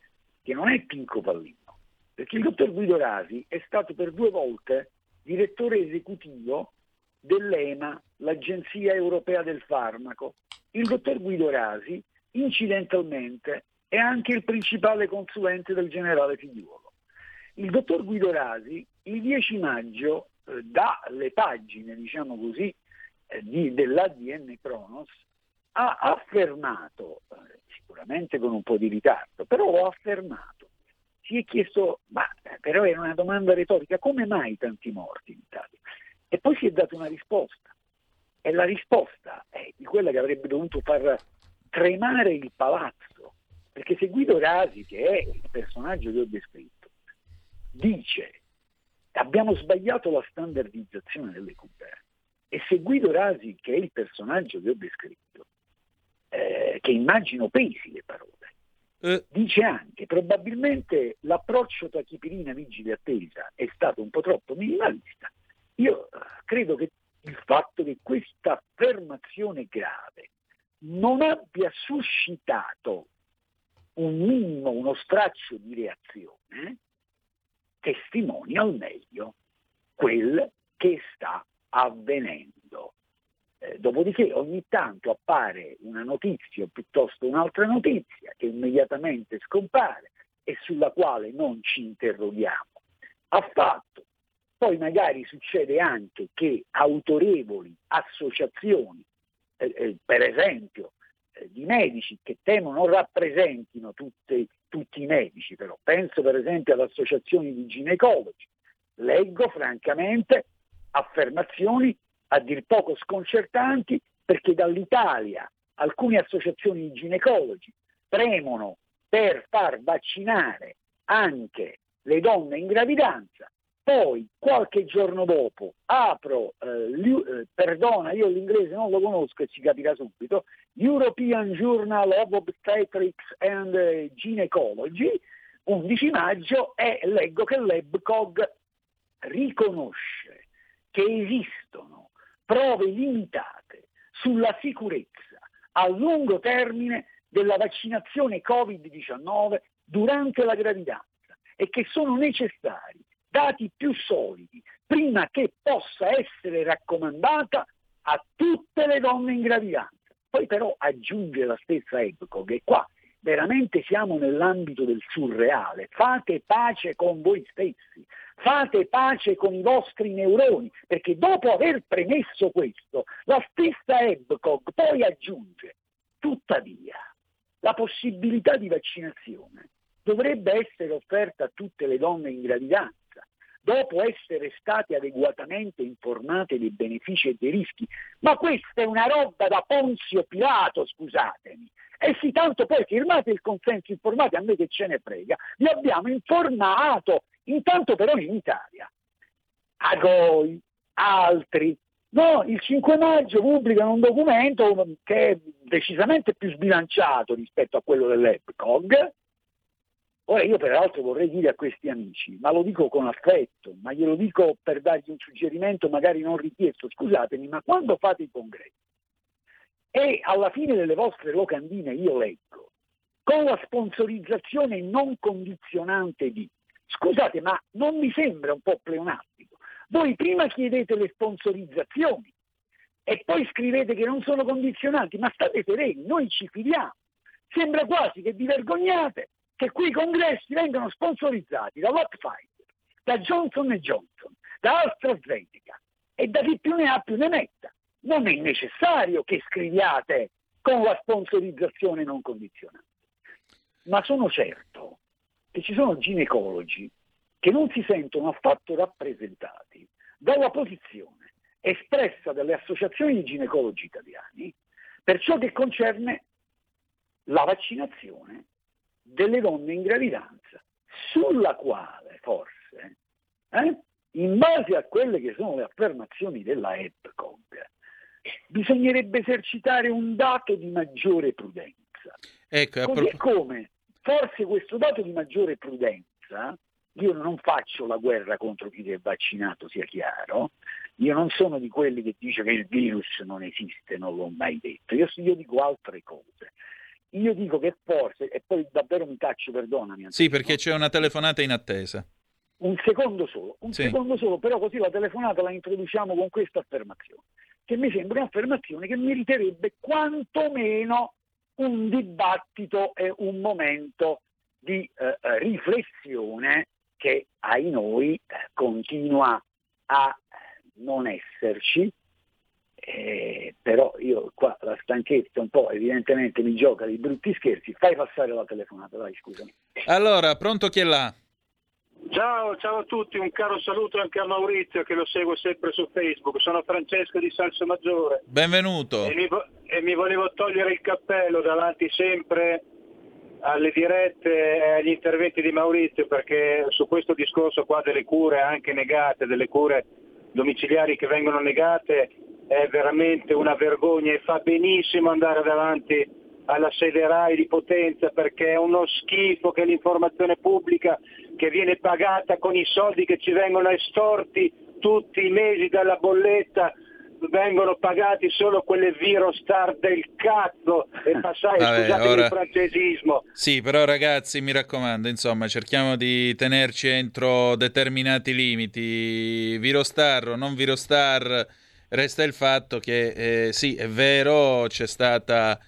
che non è Pinco Pallino, perché il dottor Guido Rasi è stato per due volte direttore esecutivo dell'EMA, l'Agenzia Europea del Farmaco. Il dottor Guido Rasi, incidentalmente, è anche il principale consulente del generale Figliuolo. Il dottor Guido Rasi il 10 maggio eh, dalle pagine, diciamo così, eh, di, dell'ADN Cronos ha affermato, eh, sicuramente con un po' di ritardo, però ha affermato, si è chiesto, ma eh, però era una domanda retorica, come mai tanti morti in Italia? E poi si è data una risposta. E la risposta è di quella che avrebbe dovuto far tremare il palazzo perché se Guido Rasi, che è il personaggio che ho descritto, dice abbiamo sbagliato la standardizzazione delle cure, e se Guido Rasi, che è il personaggio che ho descritto, eh, che immagino pesi le parole, eh. dice anche probabilmente l'approccio tra chipirina vigile attesa è stato un po' troppo minimalista, io eh, credo che il fatto che questa affermazione grave non abbia suscitato un minimo, uno straccio di reazione, testimonia al meglio quel che sta avvenendo dopodiché ogni tanto appare una notizia o piuttosto un'altra notizia che immediatamente scompare e sulla quale non ci interroghiamo affatto. Poi magari succede anche che autorevoli associazioni, eh, eh, per esempio eh, di medici che temo non rappresentino tutte, tutti i medici, però penso per esempio alle associazioni di ginecologi, leggo francamente affermazioni a dir poco sconcertanti perché dall'Italia alcune associazioni di ginecologi premono per far vaccinare anche le donne in gravidanza, poi qualche giorno dopo apro, eh, eh, perdona, io l'inglese non lo conosco e si capirà subito, European Journal of Obstetrics and Gynecology, 11 maggio, e leggo che l'EBCOG riconosce che esistono prove limitate sulla sicurezza a lungo termine della vaccinazione Covid-19 durante la gravidanza e che sono necessari dati più solidi prima che possa essere raccomandata a tutte le donne in gravidanza. Poi però aggiunge la stessa EBCO che qua veramente siamo nell'ambito del surreale. Fate pace con voi stessi, fate pace con i vostri neuroni, perché dopo aver premesso questo, la stessa EBCOG poi aggiunge, tuttavia, la possibilità di vaccinazione dovrebbe essere offerta a tutte le donne in gravidanza dopo essere state adeguatamente informate dei benefici e dei rischi. Ma questa è una roba da Ponzio Pilato, scusatemi. E sì, tanto poi firmate il consenso informati, a me che ce ne frega, vi abbiamo informato, intanto però in Italia. A voi, altri, No, il 5 maggio pubblicano un documento che è decisamente più sbilanciato rispetto a quello dell'EPCOG, Ora io peraltro vorrei dire a questi amici, ma lo dico con affetto, ma glielo dico per dargli un suggerimento magari non richiesto, scusatemi, ma quando fate i congressi e alla fine delle vostre locandine io leggo, con la sponsorizzazione non condizionante di, scusate, ma non mi sembra un po' pleonastico, voi prima chiedete le sponsorizzazioni e poi scrivete che non sono condizionanti, ma state sereni, noi ci fidiamo. Sembra quasi che vi vergognate che qui i congressi vengano sponsorizzati da Pfizer, da Johnson Johnson, da AstraZeneca e da chi più ne ha più ne metta. Non è necessario che scriviate con la sponsorizzazione non condizionata. Ma sono certo che ci sono ginecologi che non si sentono affatto rappresentati dalla posizione espressa dalle associazioni di ginecologi italiani per ciò che concerne la vaccinazione delle donne in gravidanza, sulla quale forse, eh, in base a quelle che sono le affermazioni della EPCOG, bisognerebbe esercitare un dato di maggiore prudenza. Ecco, Così pro... come forse questo dato di maggiore prudenza, io non faccio la guerra contro chi si è vaccinato, sia chiaro, io non sono di quelli che dice che il virus non esiste, non l'ho mai detto, io, io dico altre cose. Io dico che forse, e poi davvero mi taccio, perdonami. Sì, perché c'è una telefonata in attesa. Un secondo solo, un sì. secondo solo, però così la telefonata la introduciamo con questa affermazione, che mi sembra un'affermazione che meriterebbe quantomeno un dibattito e un momento di eh, eh riflessione che ai noi eh, continua a non esserci eh, però io qua la stanchezza un po' evidentemente mi gioca di brutti scherzi, fai passare la telefonata, dai scusami. Allora, pronto chi è là? Ciao, ciao a tutti, un caro saluto anche a Maurizio che lo segue sempre su Facebook, sono Francesco di Salso Maggiore. Benvenuto. E mi, e mi volevo togliere il cappello davanti sempre alle dirette e agli interventi di Maurizio perché su questo discorso qua delle cure anche negate, delle cure domiciliari che vengono negate, è veramente una vergogna e fa benissimo andare davanti alla sede RAI di Potenza perché è uno schifo che l'informazione pubblica che viene pagata con i soldi che ci vengono estorti tutti i mesi dalla bolletta vengono pagati solo quelle virostar del cazzo e passai, Vabbè, scusate ora... il francesismo. Sì, però ragazzi, mi raccomando, insomma, cerchiamo di tenerci entro determinati limiti. Virostar o non virostar, Resta il fatto che eh, sì, è vero, c'è stata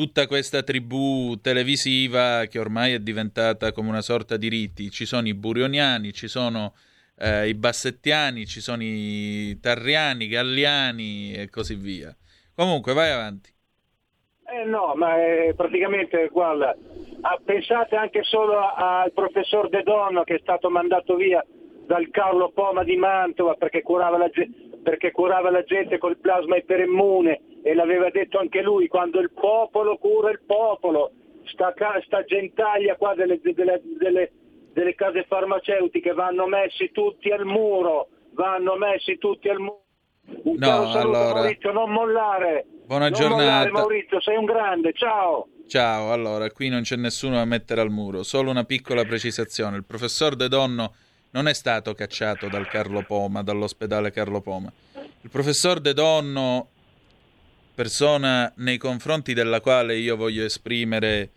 tutta questa tribù televisiva che ormai è diventata come una sorta di riti. Ci sono i burioniani, ci sono eh, i bassettiani, ci sono i tarriani, i galliani e così via. Comunque, vai avanti. Eh no, ma eh, praticamente, guarda, ah, pensate anche solo al professor De Donno che è stato mandato via dal Carlo Poma di Mantova perché curava la, perché curava la gente col plasma iperimmune e l'aveva detto anche lui, quando il popolo cura il popolo, sta, sta gentaglia qua delle, delle, delle, delle case farmaceutiche vanno messi tutti al muro, vanno messi tutti al muro. Un no, saluto allora... Maurizio, non mollare. Buona non giornata. Mollare, Maurizio, sei un grande, ciao. Ciao, allora, qui non c'è nessuno da mettere al muro, solo una piccola precisazione. Il professor De Donno non è stato cacciato dal Carlo Poma, dall'ospedale Carlo Poma. Il professor De Donno, persona nei confronti della quale io voglio esprimere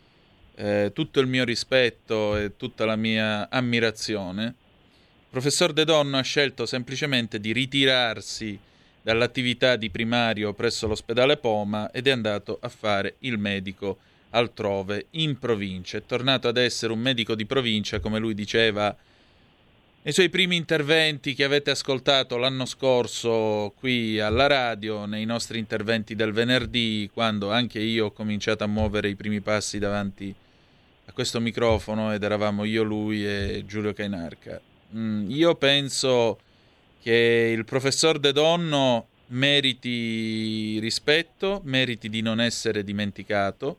eh, tutto il mio rispetto e tutta la mia ammirazione, il professor De Donno ha scelto semplicemente di ritirarsi dall'attività di primario presso l'ospedale Poma ed è andato a fare il medico altrove, in provincia. È tornato ad essere un medico di provincia, come lui diceva nei suoi primi interventi che avete ascoltato l'anno scorso qui alla radio, nei nostri interventi del venerdì, quando anche io ho cominciato a muovere i primi passi davanti a questo microfono ed eravamo io, lui e Giulio Cainarca. Mm, io penso che il professor De Donno meriti rispetto, meriti di non essere dimenticato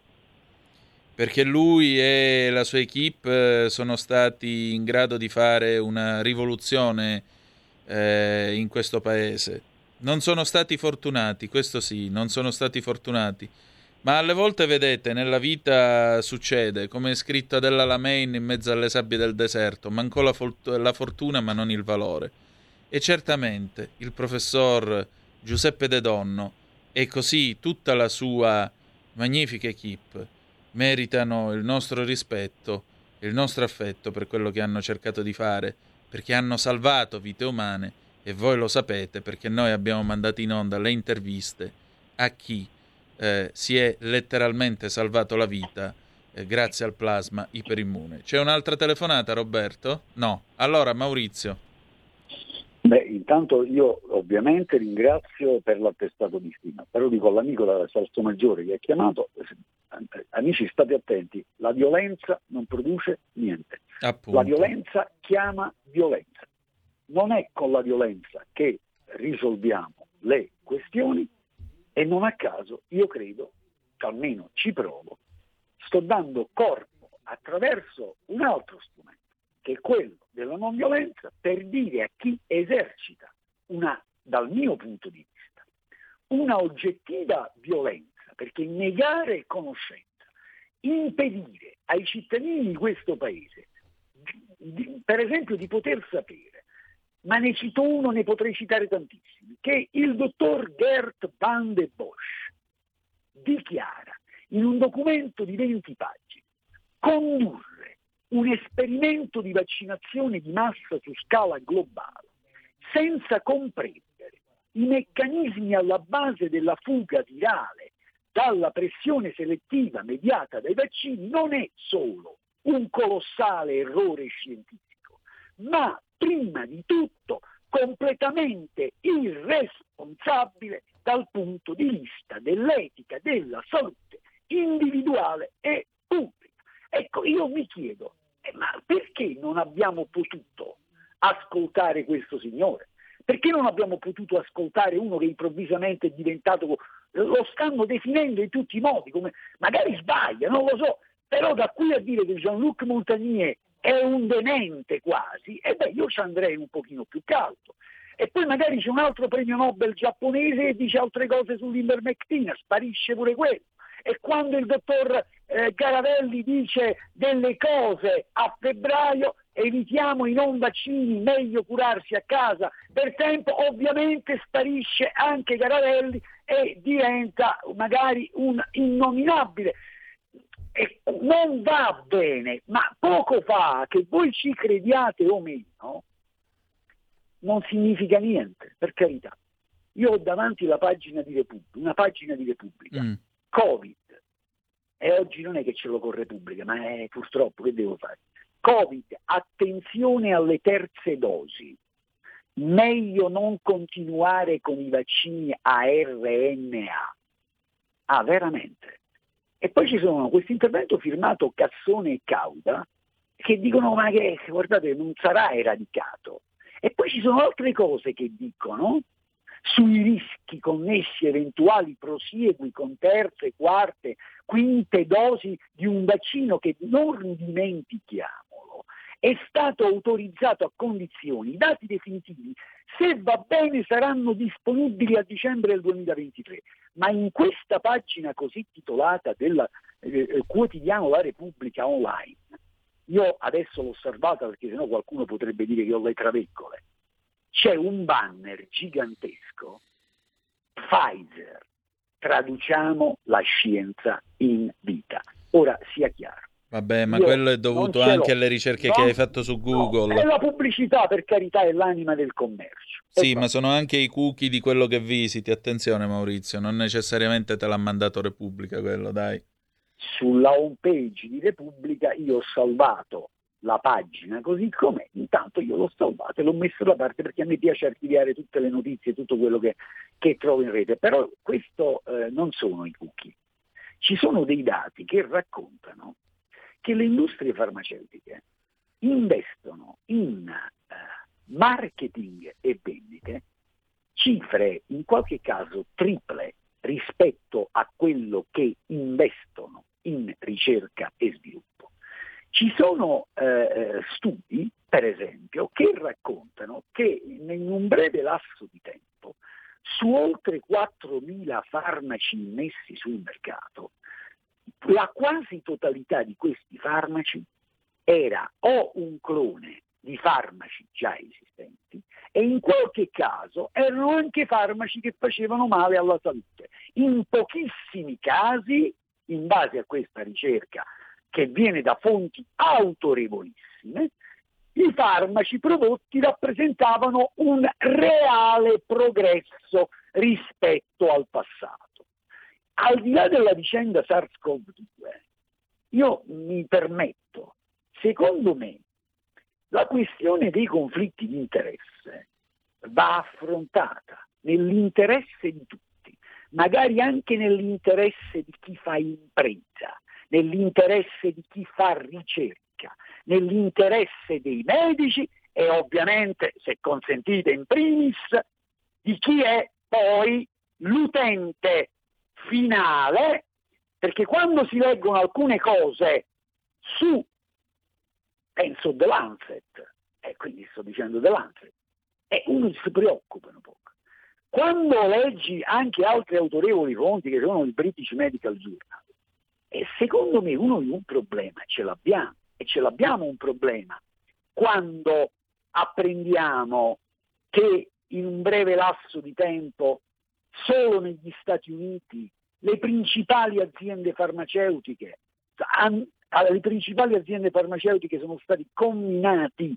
perché lui e la sua equip eh, sono stati in grado di fare una rivoluzione eh, in questo paese. Non sono stati fortunati, questo sì, non sono stati fortunati. Ma alle volte, vedete, nella vita succede, come è scritto Adela Lamein in mezzo alle sabbie del deserto, mancò la, fort- la fortuna ma non il valore. E certamente il professor Giuseppe De Donno e così tutta la sua magnifica equip meritano il nostro rispetto il nostro affetto per quello che hanno cercato di fare, perché hanno salvato vite umane e voi lo sapete perché noi abbiamo mandato in onda le interviste a chi eh, si è letteralmente salvato la vita eh, grazie al plasma iperimmune. C'è un'altra telefonata, Roberto? No. Allora, Maurizio. Beh, intanto io ovviamente ringrazio per l'attestato di stima, però dico all'amico da Salso Maggiore che ha chiamato, amici state attenti, la violenza non produce niente. Appunto. La violenza chiama violenza. Non è con la violenza che risolviamo le questioni e non a caso io credo, almeno ci provo, sto dando corpo attraverso un altro strumento che è quello della non violenza, per dire a chi esercita una, dal mio punto di vista, una oggettiva violenza, perché negare conoscenza, impedire ai cittadini di questo paese, di, per esempio, di poter sapere, ma ne cito uno, ne potrei citare tantissimi, che il dottor Gert van de Bosch dichiara in un documento di 20 pagine, condurre un esperimento di vaccinazione di massa su scala globale senza comprendere i meccanismi alla base della fuga virale dalla pressione selettiva mediata dai vaccini non è solo un colossale errore scientifico, ma prima di tutto completamente irresponsabile dal punto di vista dell'etica della salute individuale e pubblica. Ecco, io mi chiedo, eh, ma perché non abbiamo potuto ascoltare questo signore? Perché non abbiamo potuto ascoltare uno che improvvisamente è diventato, lo stanno definendo in tutti i modi, come magari sbaglia, non lo so, però da qui a dire che Jean-Luc Montagnier è un demente quasi, e beh io ci andrei un pochino più caldo. E poi magari c'è un altro premio Nobel giapponese e dice altre cose sull'ivermectina, sparisce pure quello e quando il dottor eh, Caravelli dice delle cose a febbraio evitiamo i non vaccini, meglio curarsi a casa per tempo, ovviamente sparisce anche Caravelli e diventa magari un innominabile. E non va bene, ma poco fa che voi ci crediate o meno, non significa niente, per carità. Io ho davanti la pagina di Repubblica, una pagina di Repubblica, Mm. Covid, e oggi non è che ce l'ho con Repubblica, ma è purtroppo che devo fare? Covid, attenzione alle terze dosi, meglio non continuare con i vaccini a RNA. Ah, veramente? E poi ci sono questo intervento firmato Cassone e Cauda che dicono ma che guardate non sarà eradicato. E poi ci sono altre cose che dicono sui rischi connessi eventuali prosiegui con terze, quarte, quinte dosi di un vaccino che non dimentichiamolo è stato autorizzato a condizioni, i dati definitivi, se va bene saranno disponibili a dicembre del 2023, ma in questa pagina così titolata del eh, quotidiano La Repubblica Online, io adesso l'ho osservata perché sennò qualcuno potrebbe dire che ho le traveccole, c'è un banner gigantesco, Pfizer, traduciamo la scienza in vita. Ora sia chiaro. Vabbè, ma Io quello è dovuto anche alle ricerche No, che hai fatto su no, Google. è la pubblicità, per carità, è l'anima del commercio. Sì, ma sono anche i cookie di quello che visiti. Attenzione, Maurizio, non necessariamente te l'ha mandato Repubblica quello, dai. Sulla home page di Repubblica io ho salvato la pagina così com'è, intanto io l'ho salvata e l'ho messa da parte perché a me piace archiviare tutte le notizie, tutto quello che, che trovo in rete, però questo eh, non sono i cookie. Ci sono dei dati che raccontano che le industrie farmaceutiche investono in eh, marketing e vendite cifre in qualche caso triple rispetto a quello che investono in ricerca e sviluppo. Ci sono eh, studi, per esempio, che raccontano che in un breve lasso di tempo, su oltre 4.000 farmaci immessi sul mercato, quasi totalità di questi farmaci era o un clone di farmaci già esistenti e in qualche caso erano anche farmaci che facevano male alla salute. In pochissimi casi, in base a questa ricerca che viene da fonti autorevolissime, i farmaci prodotti rappresentavano un reale progresso rispetto al passato. Al di là della vicenda SARS-CoV-2, io mi permetto, secondo me, la questione dei conflitti di interesse va affrontata nell'interesse di tutti, magari anche nell'interesse di chi fa impresa, nell'interesse di chi fa ricerca, nell'interesse dei medici e ovviamente, se consentite in primis, di chi è poi l'utente finale, perché quando si leggono alcune cose su, penso The Lancet, e quindi sto dicendo The Lancet, e uno si preoccupa un po'. Quando leggi anche altre autorevoli fonti che sono il British Medical Journal, e secondo me uno di un problema ce l'abbiamo, e ce l'abbiamo un problema, quando apprendiamo che in un breve lasso di tempo solo negli Stati Uniti le principali aziende farmaceutiche, alle principali aziende farmaceutiche sono stati comminati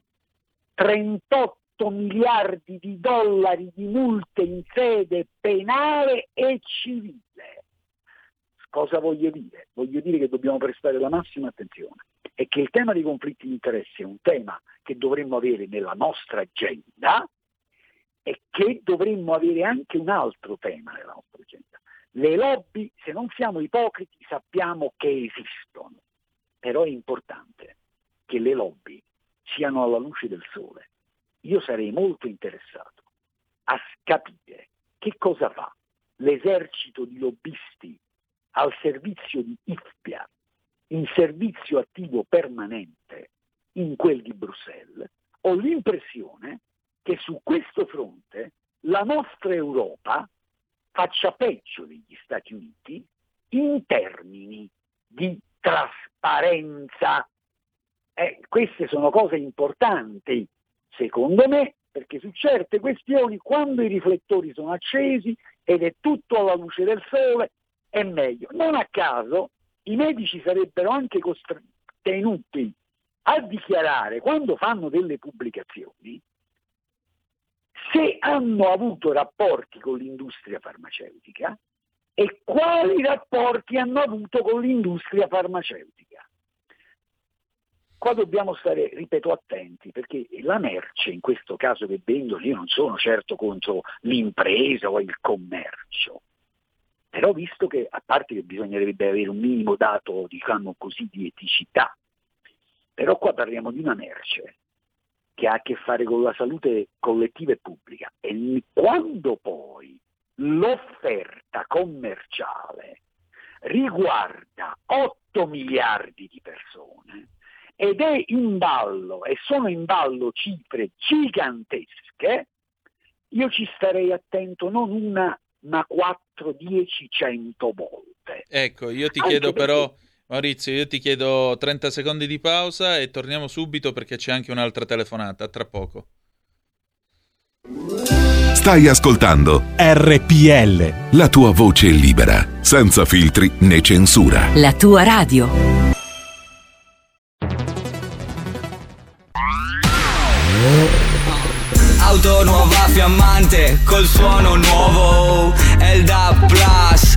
38 miliardi di dollari di multe in sede penale e civile. Cosa voglio dire? Voglio dire che dobbiamo prestare la massima attenzione e che il tema dei conflitti di interesse è un tema che dovremmo avere nella nostra agenda e che dovremmo avere anche un altro tema nella nostra. Le lobby, se non siamo ipocriti, sappiamo che esistono, però è importante che le lobby siano alla luce del sole. Io sarei molto interessato a capire che cosa fa l'esercito di lobbisti al servizio di IFPIA, in servizio attivo permanente in quel di Bruxelles. Ho l'impressione che su questo fronte la nostra Europa faccia peggio degli Stati Uniti in termini di trasparenza. Eh, queste sono cose importanti, secondo me, perché su certe questioni, quando i riflettori sono accesi ed è tutto alla luce del sole, è meglio. Non a caso i medici sarebbero anche costr- tenuti a dichiarare quando fanno delle pubblicazioni se hanno avuto rapporti con l'industria farmaceutica e quali rapporti hanno avuto con l'industria farmaceutica. Qua dobbiamo stare, ripeto, attenti perché la merce, in questo caso che vendo, io non sono certo contro l'impresa o il commercio, però visto che, a parte che bisognerebbe avere un minimo dato, diciamo così, di eticità, però qua parliamo di una merce che ha a che fare con la salute collettiva e pubblica e quando poi l'offerta commerciale riguarda 8 miliardi di persone ed è in ballo e sono in ballo cifre gigantesche, io ci starei attento non una ma 4, 10, 100 volte. Ecco, io ti chiedo perché... però, Maurizio, io ti chiedo 30 secondi di pausa e torniamo subito perché c'è anche un'altra telefonata, tra poco. Stai ascoltando RPL. La tua voce libera, senza filtri né censura. La tua radio. Auto nuova fiammante col suono nuovo È il DAB Plus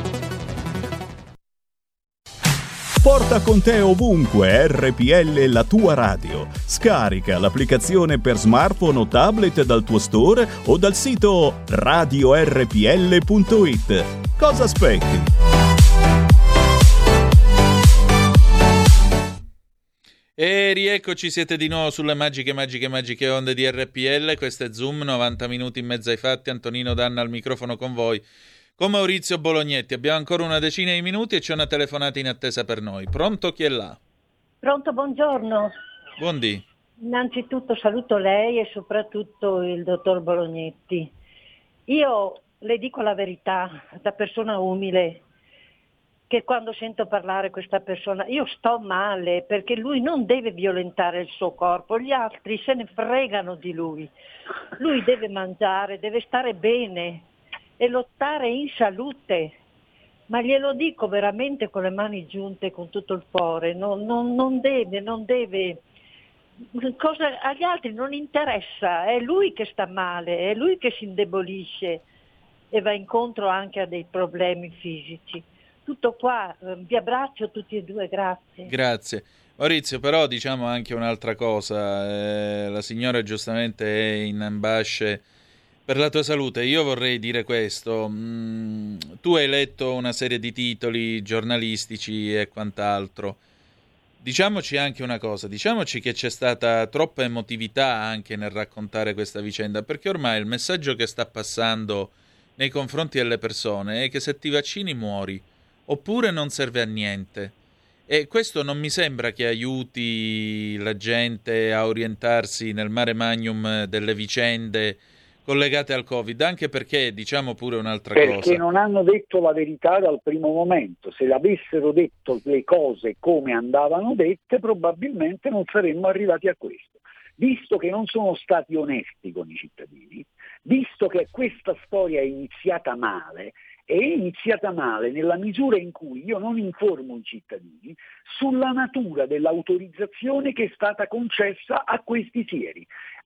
Porta con te ovunque RPL la tua radio. Scarica l'applicazione per smartphone o tablet dal tuo store o dal sito radiorpl.it. Cosa aspetti? E rieccoci, siete di nuovo sulle magiche, magiche, magiche onde di RPL. Questo è Zoom, 90 minuti in mezzo ai fatti. Antonino Danna al microfono con voi. Con Maurizio Bolognetti abbiamo ancora una decina di minuti e c'è una telefonata in attesa per noi. Pronto chi è là? Pronto, buongiorno. Buondì. Innanzitutto saluto lei e soprattutto il dottor Bolognetti. Io le dico la verità, da persona umile, che quando sento parlare questa persona io sto male perché lui non deve violentare il suo corpo, gli altri se ne fregano di lui. Lui deve mangiare, deve stare bene e lottare in salute. Ma glielo dico veramente con le mani giunte, con tutto il cuore, non, non, non deve, non deve. Cosa, agli altri non interessa, è lui che sta male, è lui che si indebolisce e va incontro anche a dei problemi fisici tutto qua, eh, vi abbraccio tutti e due, grazie. Grazie. Maurizio, però diciamo anche un'altra cosa, eh, la signora giustamente è in ambasce per la tua salute. Io vorrei dire questo, mm, tu hai letto una serie di titoli giornalistici e quant'altro. Diciamoci anche una cosa, diciamoci che c'è stata troppa emotività anche nel raccontare questa vicenda, perché ormai il messaggio che sta passando nei confronti delle persone è che se ti vaccini muori oppure non serve a niente. E questo non mi sembra che aiuti la gente a orientarsi nel mare magnum delle vicende collegate al Covid, anche perché diciamo pure un'altra perché cosa. Perché non hanno detto la verità dal primo momento. Se avessero detto le cose come andavano dette, probabilmente non saremmo arrivati a questo. Visto che non sono stati onesti con i cittadini, visto che questa storia è iniziata male, è iniziata male nella misura in cui io non informo i cittadini sulla natura dell'autorizzazione che è stata concessa a questi sieri.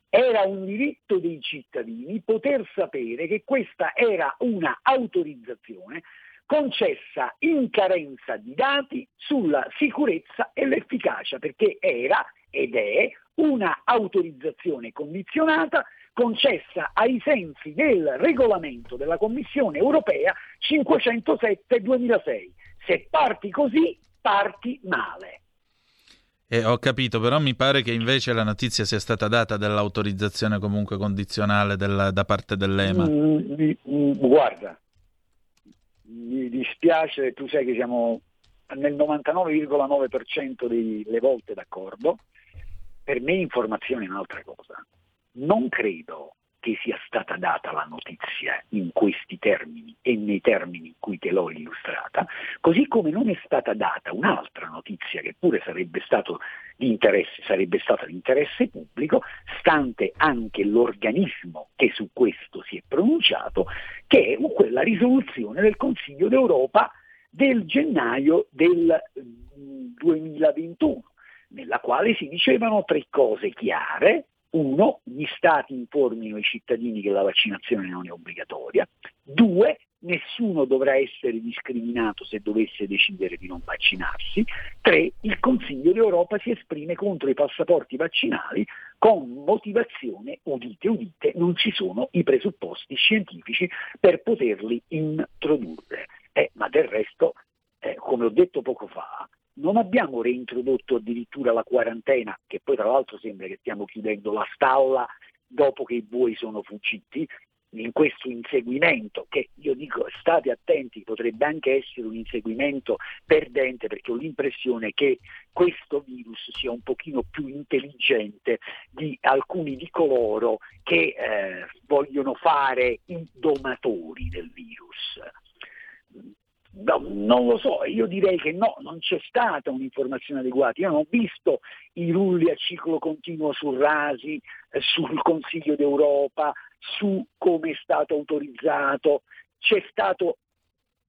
Era un diritto dei cittadini poter sapere che questa era una autorizzazione concessa in carenza di dati sulla sicurezza e l'efficacia, perché era ed è una autorizzazione condizionata concessa ai sensi del regolamento della Commissione europea 507-2006. Se parti così, parti male. Eh, ho capito, però mi pare che invece la notizia sia stata data dell'autorizzazione comunque condizionale della, da parte dell'EMA. Mm, mm, guarda, mi dispiace, tu sai che siamo nel 99,9% delle volte d'accordo, per me informazione è un'altra cosa non credo che sia stata data la notizia in questi termini e nei termini in cui te l'ho illustrata, così come non è stata data un'altra notizia che pure sarebbe, sarebbe stata di interesse pubblico, stante anche l'organismo che su questo si è pronunciato, che è quella risoluzione del Consiglio d'Europa del gennaio del 2021, nella quale si dicevano tre cose chiare. Uno, gli stati informino i cittadini che la vaccinazione non è obbligatoria. Due, nessuno dovrà essere discriminato se dovesse decidere di non vaccinarsi. Tre, il Consiglio d'Europa si esprime contro i passaporti vaccinali con motivazione, udite, udite, non ci sono i presupposti scientifici per poterli introdurre. Eh, ma del resto, eh, come ho detto poco fa, non abbiamo reintrodotto addirittura la quarantena, che poi tra l'altro sembra che stiamo chiudendo la stalla dopo che i buoi sono fuggiti, in questo inseguimento che io dico state attenti, potrebbe anche essere un inseguimento perdente perché ho l'impressione che questo virus sia un pochino più intelligente di alcuni di coloro che eh, vogliono fare i domatori del virus. No, non lo so, io direi che no, non c'è stata un'informazione adeguata. Io non ho visto i rulli a ciclo continuo su Rasi, eh, sul Consiglio d'Europa, su come è stato autorizzato. C'è stato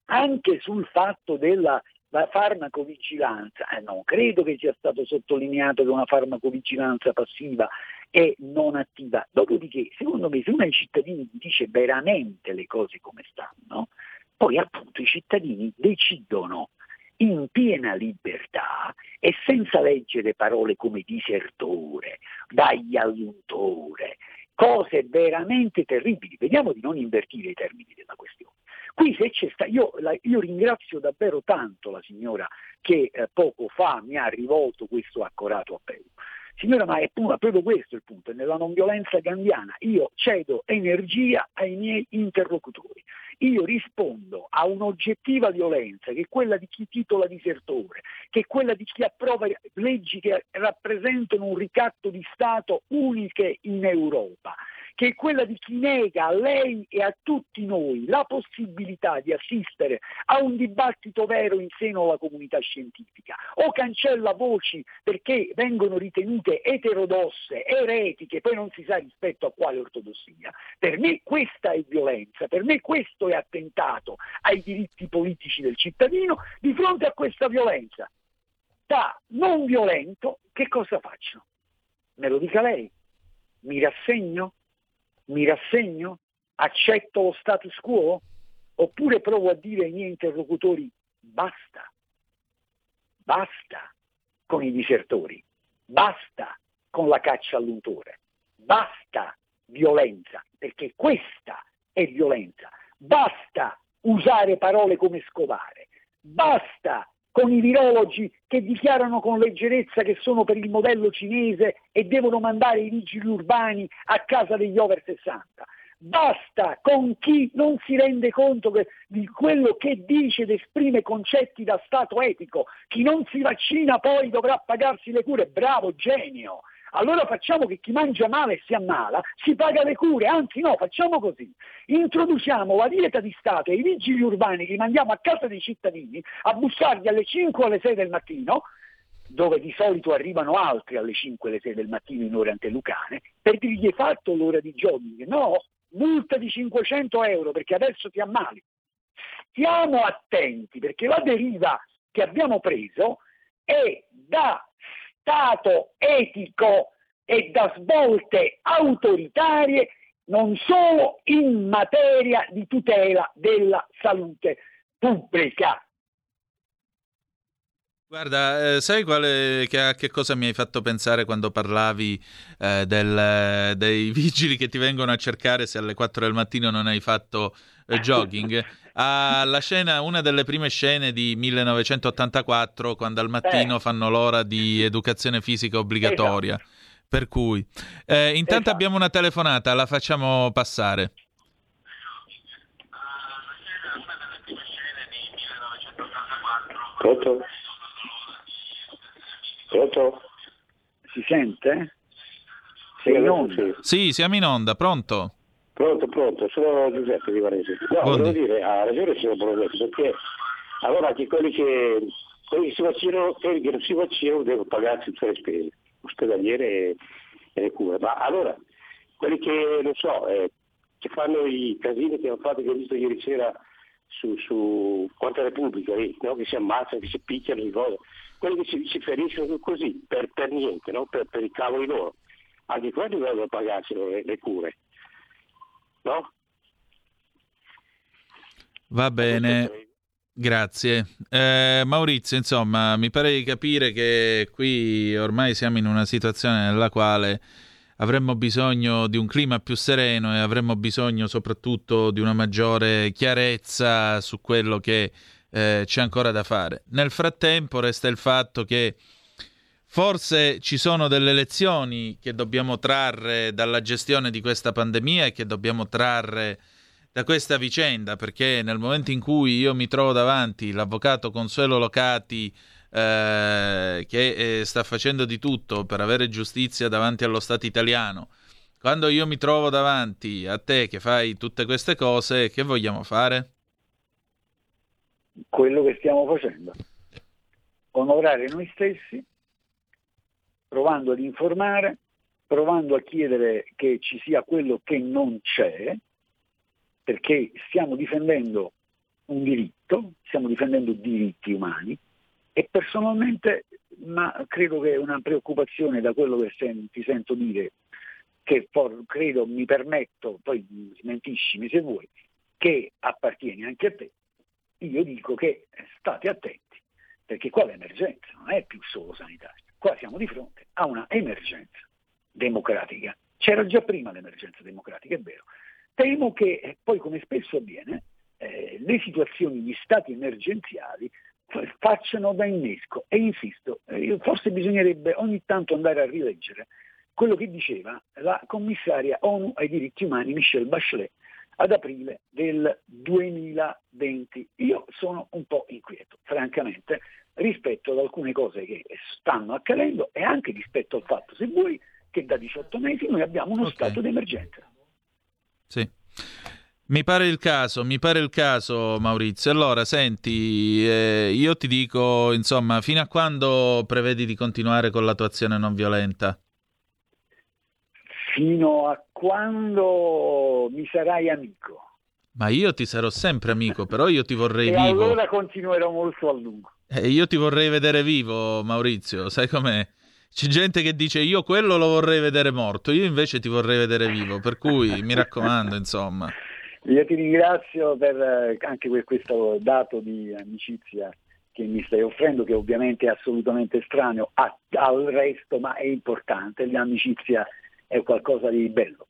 anche sul fatto della farmacovigilanza, eh, non credo che sia stato sottolineato che una farmacovigilanza passiva e non attiva. Dopodiché, secondo me, se uno ai cittadini dice veramente le cose come stanno, poi appunto i cittadini decidono in piena libertà e senza leggere parole come disertore, daglialluntore, cose veramente terribili. Vediamo di non invertire i termini della questione. Qui se c'è sta, io, la, io ringrazio davvero tanto la signora che eh, poco fa mi ha rivolto questo accorato appello. Signora, ma è proprio questo il punto, è nella non violenza gandiana. Io cedo energia ai miei interlocutori io rispondo a un'oggettiva violenza che è quella di chi titola disertore, che è quella di chi approva leggi che rappresentano un ricatto di Stato uniche in Europa che è quella di chi nega a lei e a tutti noi la possibilità di assistere a un dibattito vero in seno alla comunità scientifica, o cancella voci perché vengono ritenute eterodosse, eretiche, poi non si sa rispetto a quale ortodossia. Per me questa è violenza, per me questo è attentato ai diritti politici del cittadino. Di fronte a questa violenza, da non violento, che cosa faccio? Me lo dica lei. Mi rassegno? Mi rassegno, accetto lo status quo, oppure provo a dire ai miei interlocutori basta, basta con i disertori, basta con la caccia all'untore, basta violenza, perché questa è violenza, basta usare parole come scovare, basta con i virologi che dichiarano con leggerezza che sono per il modello cinese e devono mandare i vigili urbani a casa degli over 60. Basta con chi non si rende conto che, di quello che dice ed esprime concetti da stato etico. Chi non si vaccina poi dovrà pagarsi le cure. Bravo, genio! Allora facciamo che chi mangia male e si ammala si paga le cure, anzi no, facciamo così. Introduciamo la dieta di Stato e i vigili urbani li mandiamo a casa dei cittadini a bussargli alle 5 o alle 6 del mattino, dove di solito arrivano altri alle 5 o alle 6 del mattino in ore antelucane, per dirgli hai fatto l'ora di jogging. No, multa di 500 euro perché adesso ti ammali. Stiamo attenti perché la deriva che abbiamo preso è da Stato etico e da svolte autoritarie non solo in materia di tutela della salute pubblica. Guarda, eh, sai quale, che, a che cosa mi hai fatto pensare quando parlavi eh, del, dei vigili che ti vengono a cercare se alle 4 del mattino non hai fatto eh, jogging? alla scena, una delle prime scene di 1984, quando al mattino eh. fanno l'ora di educazione fisica obbligatoria. Esatto. Per cui, eh, intanto esatto. abbiamo una telefonata, la facciamo passare. Pronto? Pronto? Si sente? Sei in onda? Sì, siamo in onda, pronto? Pronto, pronto, sono Giuseppe di Varese. No, Buon volevo dire, ha ragione il signor Bolognesi, perché allora anche quelli che, quelli che si vaccinano, quelli che non si vaccinano devono pagarsi tutte le spese, ospedaliere e, e le cure. Ma allora, quelli che, non so, eh, che fanno i casini che hanno fatto, che ho visto ieri sera su, su Quanta Repubblica, lì, no? che si ammazzano, che si picchiano, di cose, quelli che si, si feriscono così, per, per niente, no? per, per i cavoli loro, anche quelli devono pagarsi le, le cure. No? Va bene, grazie. Eh, Maurizio, insomma, mi pare di capire che qui ormai siamo in una situazione nella quale avremmo bisogno di un clima più sereno e avremmo bisogno soprattutto di una maggiore chiarezza su quello che eh, c'è ancora da fare. Nel frattempo resta il fatto che Forse ci sono delle lezioni che dobbiamo trarre dalla gestione di questa pandemia e che dobbiamo trarre da questa vicenda, perché nel momento in cui io mi trovo davanti l'avvocato Consuelo Locati eh, che eh, sta facendo di tutto per avere giustizia davanti allo Stato italiano, quando io mi trovo davanti a te che fai tutte queste cose, che vogliamo fare? Quello che stiamo facendo. Onorare noi stessi, provando ad informare, provando a chiedere che ci sia quello che non c'è, perché stiamo difendendo un diritto, stiamo difendendo diritti umani e personalmente, ma credo che è una preoccupazione da quello che sen- ti sento dire, che por- credo mi permetto, poi smentiscimi se vuoi, che appartiene anche a te, io dico che state attenti, perché qua l'emergenza non è più solo sanitaria, qua siamo di fronte a una emergenza democratica. C'era già prima l'emergenza democratica, è vero. Temo che eh, poi, come spesso avviene, eh, le situazioni di stati emergenziali fa- facciano da innesco. E insisto, eh, forse bisognerebbe ogni tanto andare a rileggere quello che diceva la commissaria ONU ai diritti umani Michelle Bachelet ad aprile del 2020. Io sono un po' inquieto, francamente, rispetto ad alcune cose che stanno accadendo e anche rispetto al fatto, se vuoi, che da 18 mesi noi abbiamo uno Ok. stato di emergenza. Sì. Mi pare il caso, mi pare il caso Maurizio. Allora, senti, eh, io ti dico, insomma, fino a quando prevedi di continuare con la tua azione non violenta? Fino a quando mi sarai amico. Ma io ti sarò sempre amico, però io ti vorrei e vivo. allora continuerò molto a lungo. Eh, io ti vorrei vedere vivo, Maurizio, sai com'è? C'è gente che dice io quello lo vorrei vedere morto, io invece ti vorrei vedere vivo, per cui mi raccomando, insomma. Io ti ringrazio per, eh, anche per questo dato di amicizia che mi stai offrendo, che ovviamente è assolutamente estraneo al resto, ma è importante. L'amicizia è qualcosa di bello.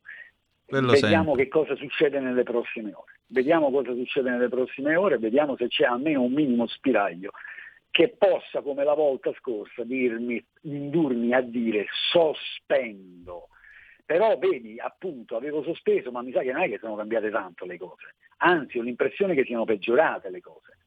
Quello vediamo sempre. che cosa succede nelle prossime ore. Vediamo cosa succede nelle prossime ore, vediamo se c'è almeno un minimo spiraglio che possa, come la volta scorsa, dirmi, indurmi a dire sospendo. Però vedi, appunto, avevo sospeso, ma mi sa che non è che sono cambiate tanto le cose. Anzi, ho l'impressione che siano peggiorate le cose.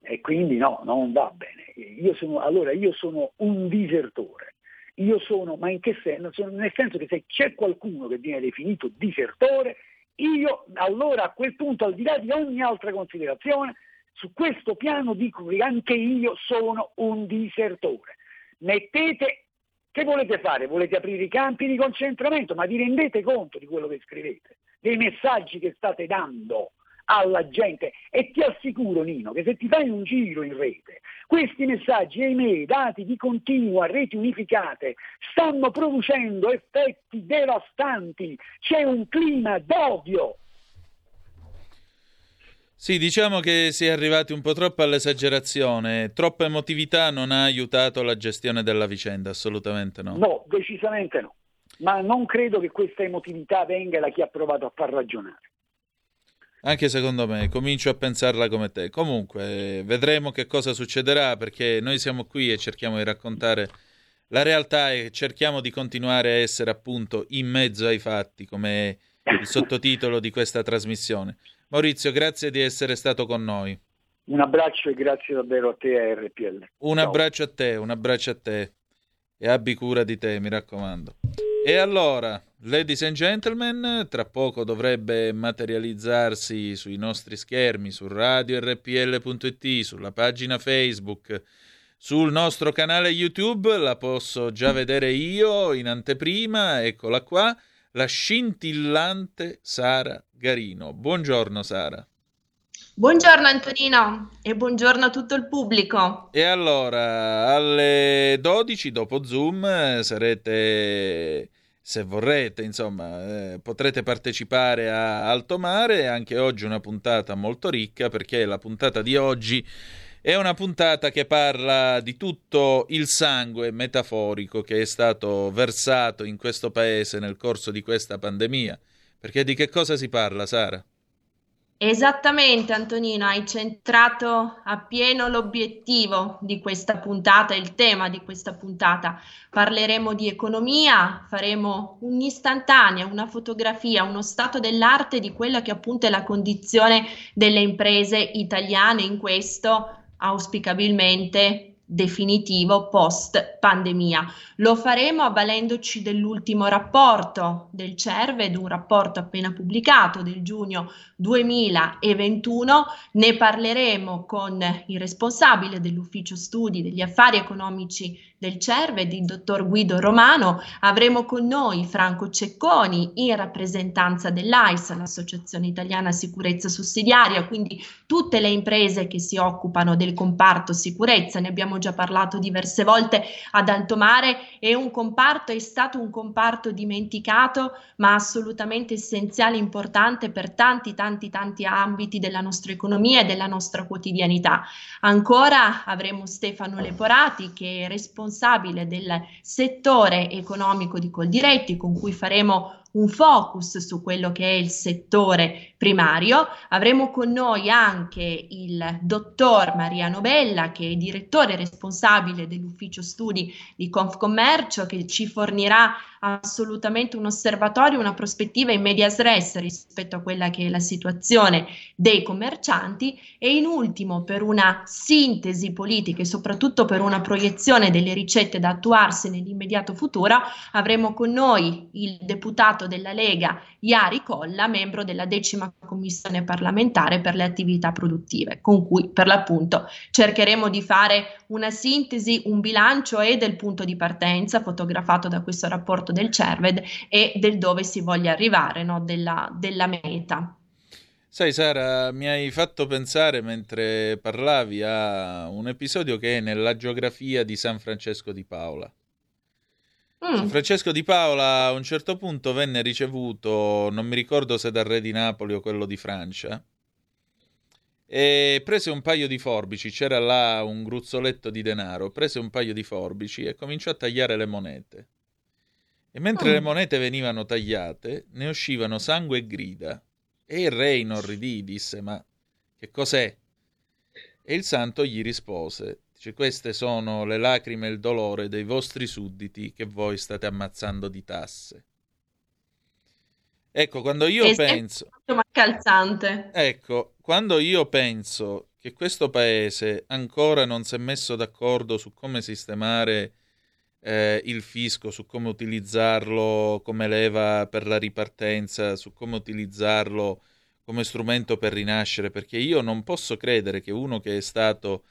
E quindi no, non va bene. Io sono, allora, io sono un disertore. Io sono, ma in che senso? Nel senso che se c'è qualcuno che viene definito disertore, io allora a quel punto, al di là di ogni altra considerazione, su questo piano dico che anche io sono un disertore. Mettete, che volete fare? Volete aprire i campi di concentramento, ma vi rendete conto di quello che scrivete, dei messaggi che state dando alla gente. E ti assicuro Nino che se ti fai un giro in rete questi messaggi ahimè dati di continuo a reti unificate stanno producendo effetti devastanti. C'è un clima d'odio. Sì, diciamo che si è arrivati un po' troppo all'esagerazione, troppa emotività non ha aiutato la gestione della vicenda, assolutamente no. no decisamente no. Ma non credo che questa emotività venga da chi ha provato a far ragionare Anche secondo me, comincio a pensarla come te. Comunque, vedremo che cosa succederà perché noi siamo qui e cerchiamo di raccontare la realtà e cerchiamo di continuare a essere appunto in mezzo ai fatti, come il sottotitolo di questa trasmissione. Maurizio, grazie di essere stato con noi. un abbraccio e grazie davvero a te a RPL Un Ciao. abbraccio a te, un abbraccio a te e abbi cura di te, mi raccomando. E allora, ladies and gentlemen, tra poco dovrebbe materializzarsi sui nostri schermi, su radiorpl.it, sulla pagina Facebook, sul nostro canale YouTube, la posso già vedere io in anteprima, eccola qua, la scintillante Sara Garino. Buongiorno Sara. Buongiorno Antonino e buongiorno a tutto il pubblico. E allora, alle 12 dopo Zoom sarete, se vorrete, insomma, eh, potrete partecipare a Alto Mare. Anche oggi una puntata molto ricca perché la puntata di oggi è una puntata che parla di tutto il sangue metaforico che è stato versato in questo paese nel corso di questa pandemia. Perché di che cosa si parla, Sara? Esattamente Antonino, hai centrato appieno l'obiettivo di questa puntata, il tema di questa puntata. Parleremo di economia, faremo un'istantanea, una fotografia, uno stato dell'arte di quella che appunto è la condizione delle imprese italiane in questo, auspicabilmente definitivo post pandemia. Lo faremo avvalendoci dell'ultimo rapporto del CERVED, un rapporto appena pubblicato del giugno 2021. Ne parleremo con il responsabile dell'ufficio studi degli affari economici del CERVED, il dottor Guido Romano. Avremo con noi Franco Cecconi in rappresentanza dell'AIS, l'Associazione Italiana Sicurezza Sussidiaria, quindi tutte le imprese che si occupano del comparto sicurezza. Ne abbiamo già parlato diverse volte ad alto mare. È un comparto, è stato un comparto dimenticato, ma assolutamente essenziale, importante per tanti, tanti, tanti ambiti della nostra economia e della nostra quotidianità. Ancora avremo Stefano Leporati che è responsabile del settore economico di Coldiretti, con cui faremo un focus su quello che è il settore primario. Avremo con noi anche il dottor Mariano Bella, che è direttore responsabile dell'ufficio studi di Confcommercio, che ci fornirà assolutamente un osservatorio, una prospettiva in medias res rispetto a quella che è la situazione dei commercianti. E in ultimo per una sintesi politica e soprattutto per una proiezione delle ricette da attuarsi nell'immediato futuro avremo con noi il deputato della Lega Iari Colla, membro della decima commissione parlamentare per le attività produttive, con cui per l'appunto cercheremo di fare una sintesi, un bilancio e del punto di partenza fotografato da questo rapporto del CERVED e del dove si voglia arrivare, no? della, della meta. Sai Sara, mi hai fatto pensare mentre parlavi a un episodio che è nella geografia di San Francesco di Paola. Mm. Francesco di Paola a un certo punto venne ricevuto, non mi ricordo se dal re di Napoli o quello di Francia, e prese un paio di forbici, c'era là un gruzzoletto di denaro, prese un paio di forbici e cominciò a tagliare le monete. E mentre mm. le monete venivano tagliate, ne uscivano sangue e grida. E il re inorridì, disse, ma che cos'è? E il santo gli rispose, dice, queste sono le lacrime e il dolore dei vostri sudditi che voi state ammazzando di tasse. Ecco, quando io e penso... Calzante. Ecco, quando io penso che questo paese ancora non si è messo d'accordo su come sistemare eh, il fisco, su come utilizzarlo come leva per la ripartenza, su come utilizzarlo come strumento per rinascere, perché io non posso credere che uno che è stato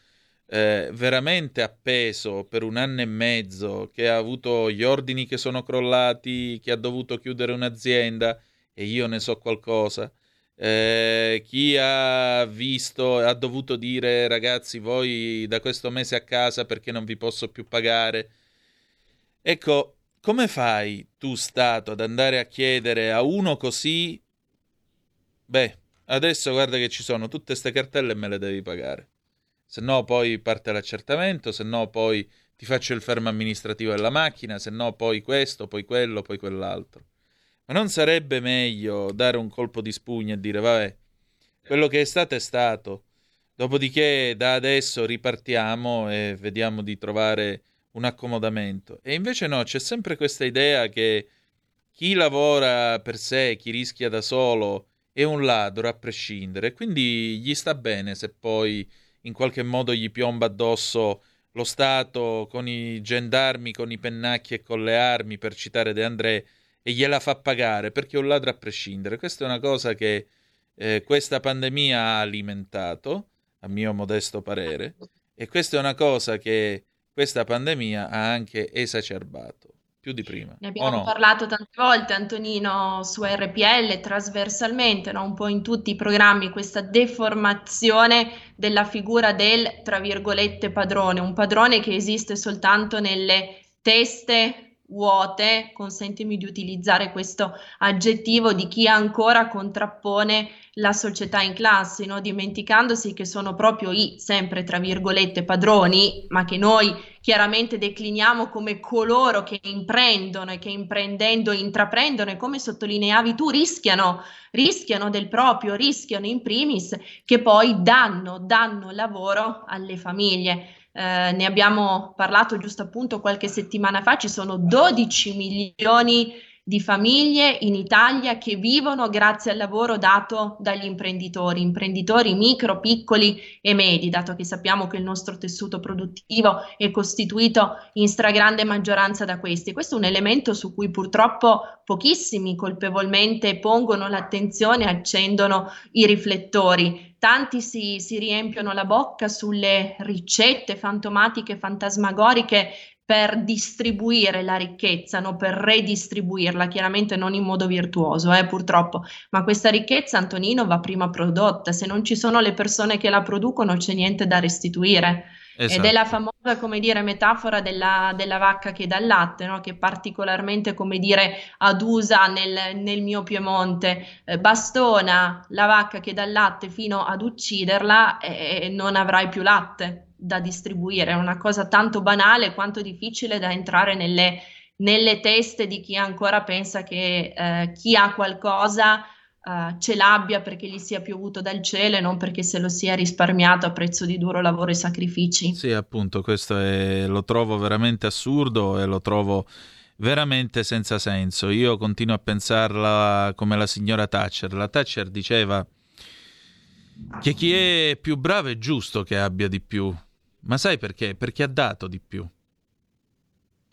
eh, veramente appeso per un anno e mezzo, che ha avuto gli ordini che sono crollati, che ha dovuto chiudere un'azienda, e io ne so qualcosa, eh, chi ha visto ha dovuto dire ragazzi voi da questo mese a casa perché non vi posso più pagare Ecco, come fai tu, Stato, ad andare a chiedere a uno così? Beh, adesso guarda che ci sono tutte queste cartelle e me le devi pagare. Se no poi parte l'accertamento, se no poi ti faccio il fermo amministrativo della macchina, se no poi questo, poi quello, poi quell'altro. Ma non sarebbe meglio dare un colpo di spugna e dire vabbè, quello che è stato è stato. Dopodiché da adesso ripartiamo e vediamo di trovare un accomodamento. E invece no, c'è sempre questa idea che chi lavora per sé, chi rischia da solo, è un ladro a prescindere. Quindi gli sta bene se poi in qualche modo gli piomba addosso lo Stato con i gendarmi, con i pennacchi e con le armi, per citare De André, e gliela fa pagare perché è un ladro a prescindere. Questa è una cosa che eh, questa pandemia ha alimentato, a mio modesto parere, e questa è una cosa che questa pandemia ha anche esacerbato più di prima. Ne abbiamo no? parlato tante volte, Antonino, su RPL, trasversalmente, no? un po' in tutti i programmi, questa deformazione della figura del, tra virgolette, padrone, un padrone che esiste soltanto nelle teste vuote, consentimi di utilizzare questo aggettivo di chi ancora contrappone la società in classe, no? dimenticandosi che sono proprio i, sempre tra virgolette, padroni, ma che noi chiaramente decliniamo come coloro che imprendono e che imprendendo intraprendono e come sottolineavi tu rischiano, rischiano del proprio, rischiano in primis che poi danno, danno lavoro alle famiglie. Eh, ne abbiamo parlato giusto appunto qualche settimana fa, ci sono 12 milioni di famiglie in Italia che vivono grazie al lavoro dato dagli imprenditori, imprenditori micro, piccoli e medi, dato che sappiamo che il nostro tessuto produttivo è costituito in stragrande maggioranza da questi. Questo è un elemento su cui purtroppo pochissimi colpevolmente pongono l'attenzione, accendono i riflettori. Tanti si, si riempiono la bocca sulle ricette fantomatiche, fantasmagoriche per distribuire la ricchezza, no? per redistribuirla, chiaramente non in modo virtuoso, eh, purtroppo, ma questa ricchezza, Antonino, va prima prodotta, se non ci sono le persone che la producono c'è niente da restituire. Esatto. Ed è la famosa, come dire, metafora della, della vacca che dà il latte, no? che è particolarmente, come dire, adusa nel, nel mio Piemonte. Eh, bastona la vacca che dà il latte fino ad ucciderla e non avrai più latte da distribuire, è una cosa tanto banale quanto difficile da entrare nelle, nelle teste di chi ancora pensa che eh, chi ha qualcosa Uh, ce l'abbia perché gli sia piovuto dal cielo e non perché se lo sia risparmiato a prezzo di duro lavoro e sacrifici. Sì, appunto, questo è, lo trovo veramente assurdo e lo trovo veramente senza senso. Io continuo a pensarla come la signora Thatcher. La Thatcher diceva che chi è più bravo è giusto che abbia di più. Ma sai perché? Perché ha dato di più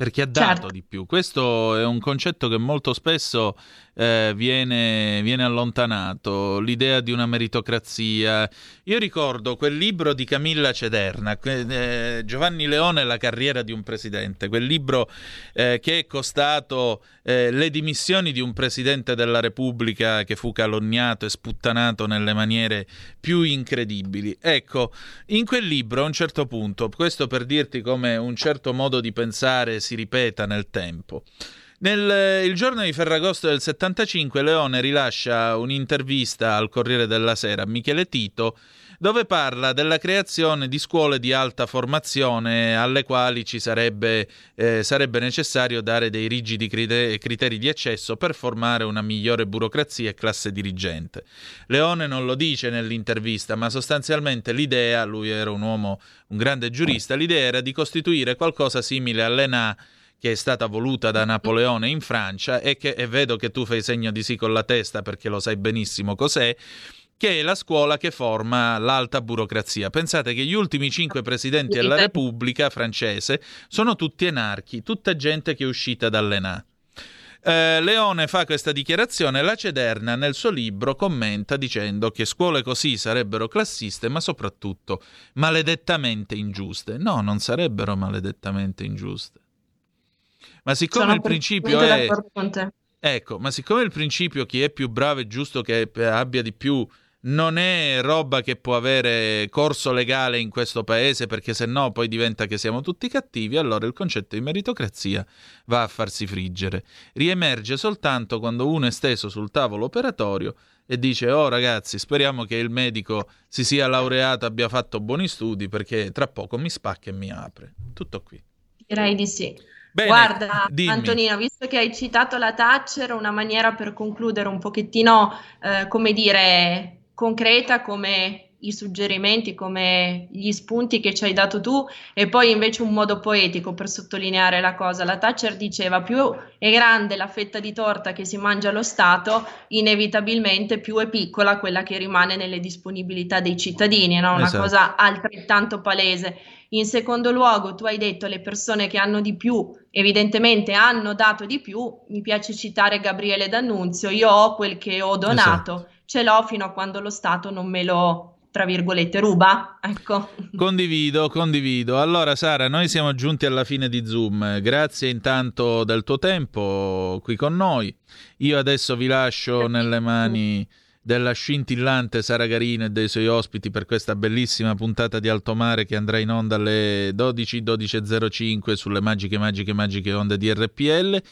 perché ha dato certo. di più. Questo è un concetto che molto spesso eh, viene, viene, allontanato, l'idea di una meritocrazia. Io ricordo quel libro di Camilla Cederna, eh, Giovanni Leone, La carriera di un presidente, quel libro eh, che è costato eh, le dimissioni di un presidente della Repubblica che fu calunniato e sputtanato nelle maniere più incredibili. Ecco, in quel libro a un certo punto, questo per dirti come un certo modo di pensare si ripeta nel tempo. Nel eh, il giorno di Ferragosto del 75 Leone rilascia un'intervista al Corriere della Sera a Michele Tito dove parla della creazione di scuole di alta formazione alle quali ci sarebbe, eh, sarebbe necessario dare dei rigidi criteri di accesso per formare una migliore burocrazia e classe dirigente. Leone non lo dice nell'intervista, ma sostanzialmente l'idea, lui era un uomo, un grande giurista, l'idea era di costituire qualcosa simile all'ENA che è stata voluta da Napoleone in Francia e che e vedo che tu fai segno di sì con la testa perché lo sai benissimo cos'è che è la scuola che forma l'alta burocrazia. Pensate che gli ultimi cinque presidenti della Repubblica francese sono tutti anarchi, tutta gente che è uscita dall'ENA. Eh, Leone fa questa dichiarazione, la Cederna nel suo libro commenta dicendo che scuole così sarebbero classiste, ma soprattutto maledettamente ingiuste. No, non sarebbero maledettamente ingiuste. Ma siccome Sono il principio è... Ecco, ma siccome il principio chi è più bravo è giusto che abbia di più non è roba che può avere corso legale in questo paese perché se no poi diventa che siamo tutti cattivi, allora il concetto di meritocrazia va a farsi friggere. Riemerge soltanto quando uno è steso sul tavolo operatorio e dice oh ragazzi speriamo che il medico si sia laureato, abbia fatto buoni studi perché tra poco mi spacca e mi apre. Tutto qui. Direi di sì. Bene, Guarda, dimmi. Antonino, visto che hai citato la Thatcher, una maniera per concludere un pochettino, eh, come dire, concreta come i suggerimenti, come gli spunti che ci hai dato tu e poi invece un modo poetico per sottolineare la cosa. La Thatcher diceva più è grande la fetta di torta che si mangia lo Stato, inevitabilmente più è piccola quella che rimane nelle disponibilità dei cittadini, no? una Esatto. cosa altrettanto palese. In secondo luogo, tu hai detto le persone che hanno di più, evidentemente hanno dato di più. Mi piace citare Gabriele D'Annunzio, io ho quel che ho donato, ce l'ho fino a quando lo Stato non me lo, tra virgolette, ruba. Ecco. Condivido, condivido. Allora, Sara, noi siamo giunti alla fine di Zoom. Grazie intanto del tuo tempo qui con noi. Io adesso vi lascio nelle mani della scintillante Sara Garino e dei suoi ospiti per questa bellissima puntata di Alto Mare che andrà in onda alle 12, 12.05 sulle magiche, magiche, magiche onde di RPL.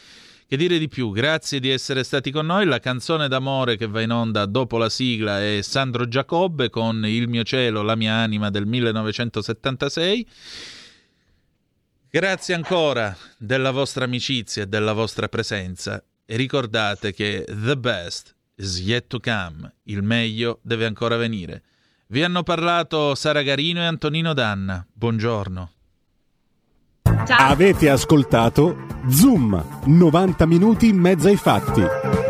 Che dire di più? Grazie di essere stati con noi. La canzone d'amore che va in onda dopo la sigla è Sandro Giacobbe con Il mio cielo, la mia anima del 1976. Grazie ancora della vostra amicizia e della vostra presenza e ricordate che the best is yet to come, il meglio deve ancora venire. Vi hanno parlato Sara Garino e Antonino Danna. Buongiorno. Avete ascoltato Zoom, 90 minuti in mezzo ai fatti.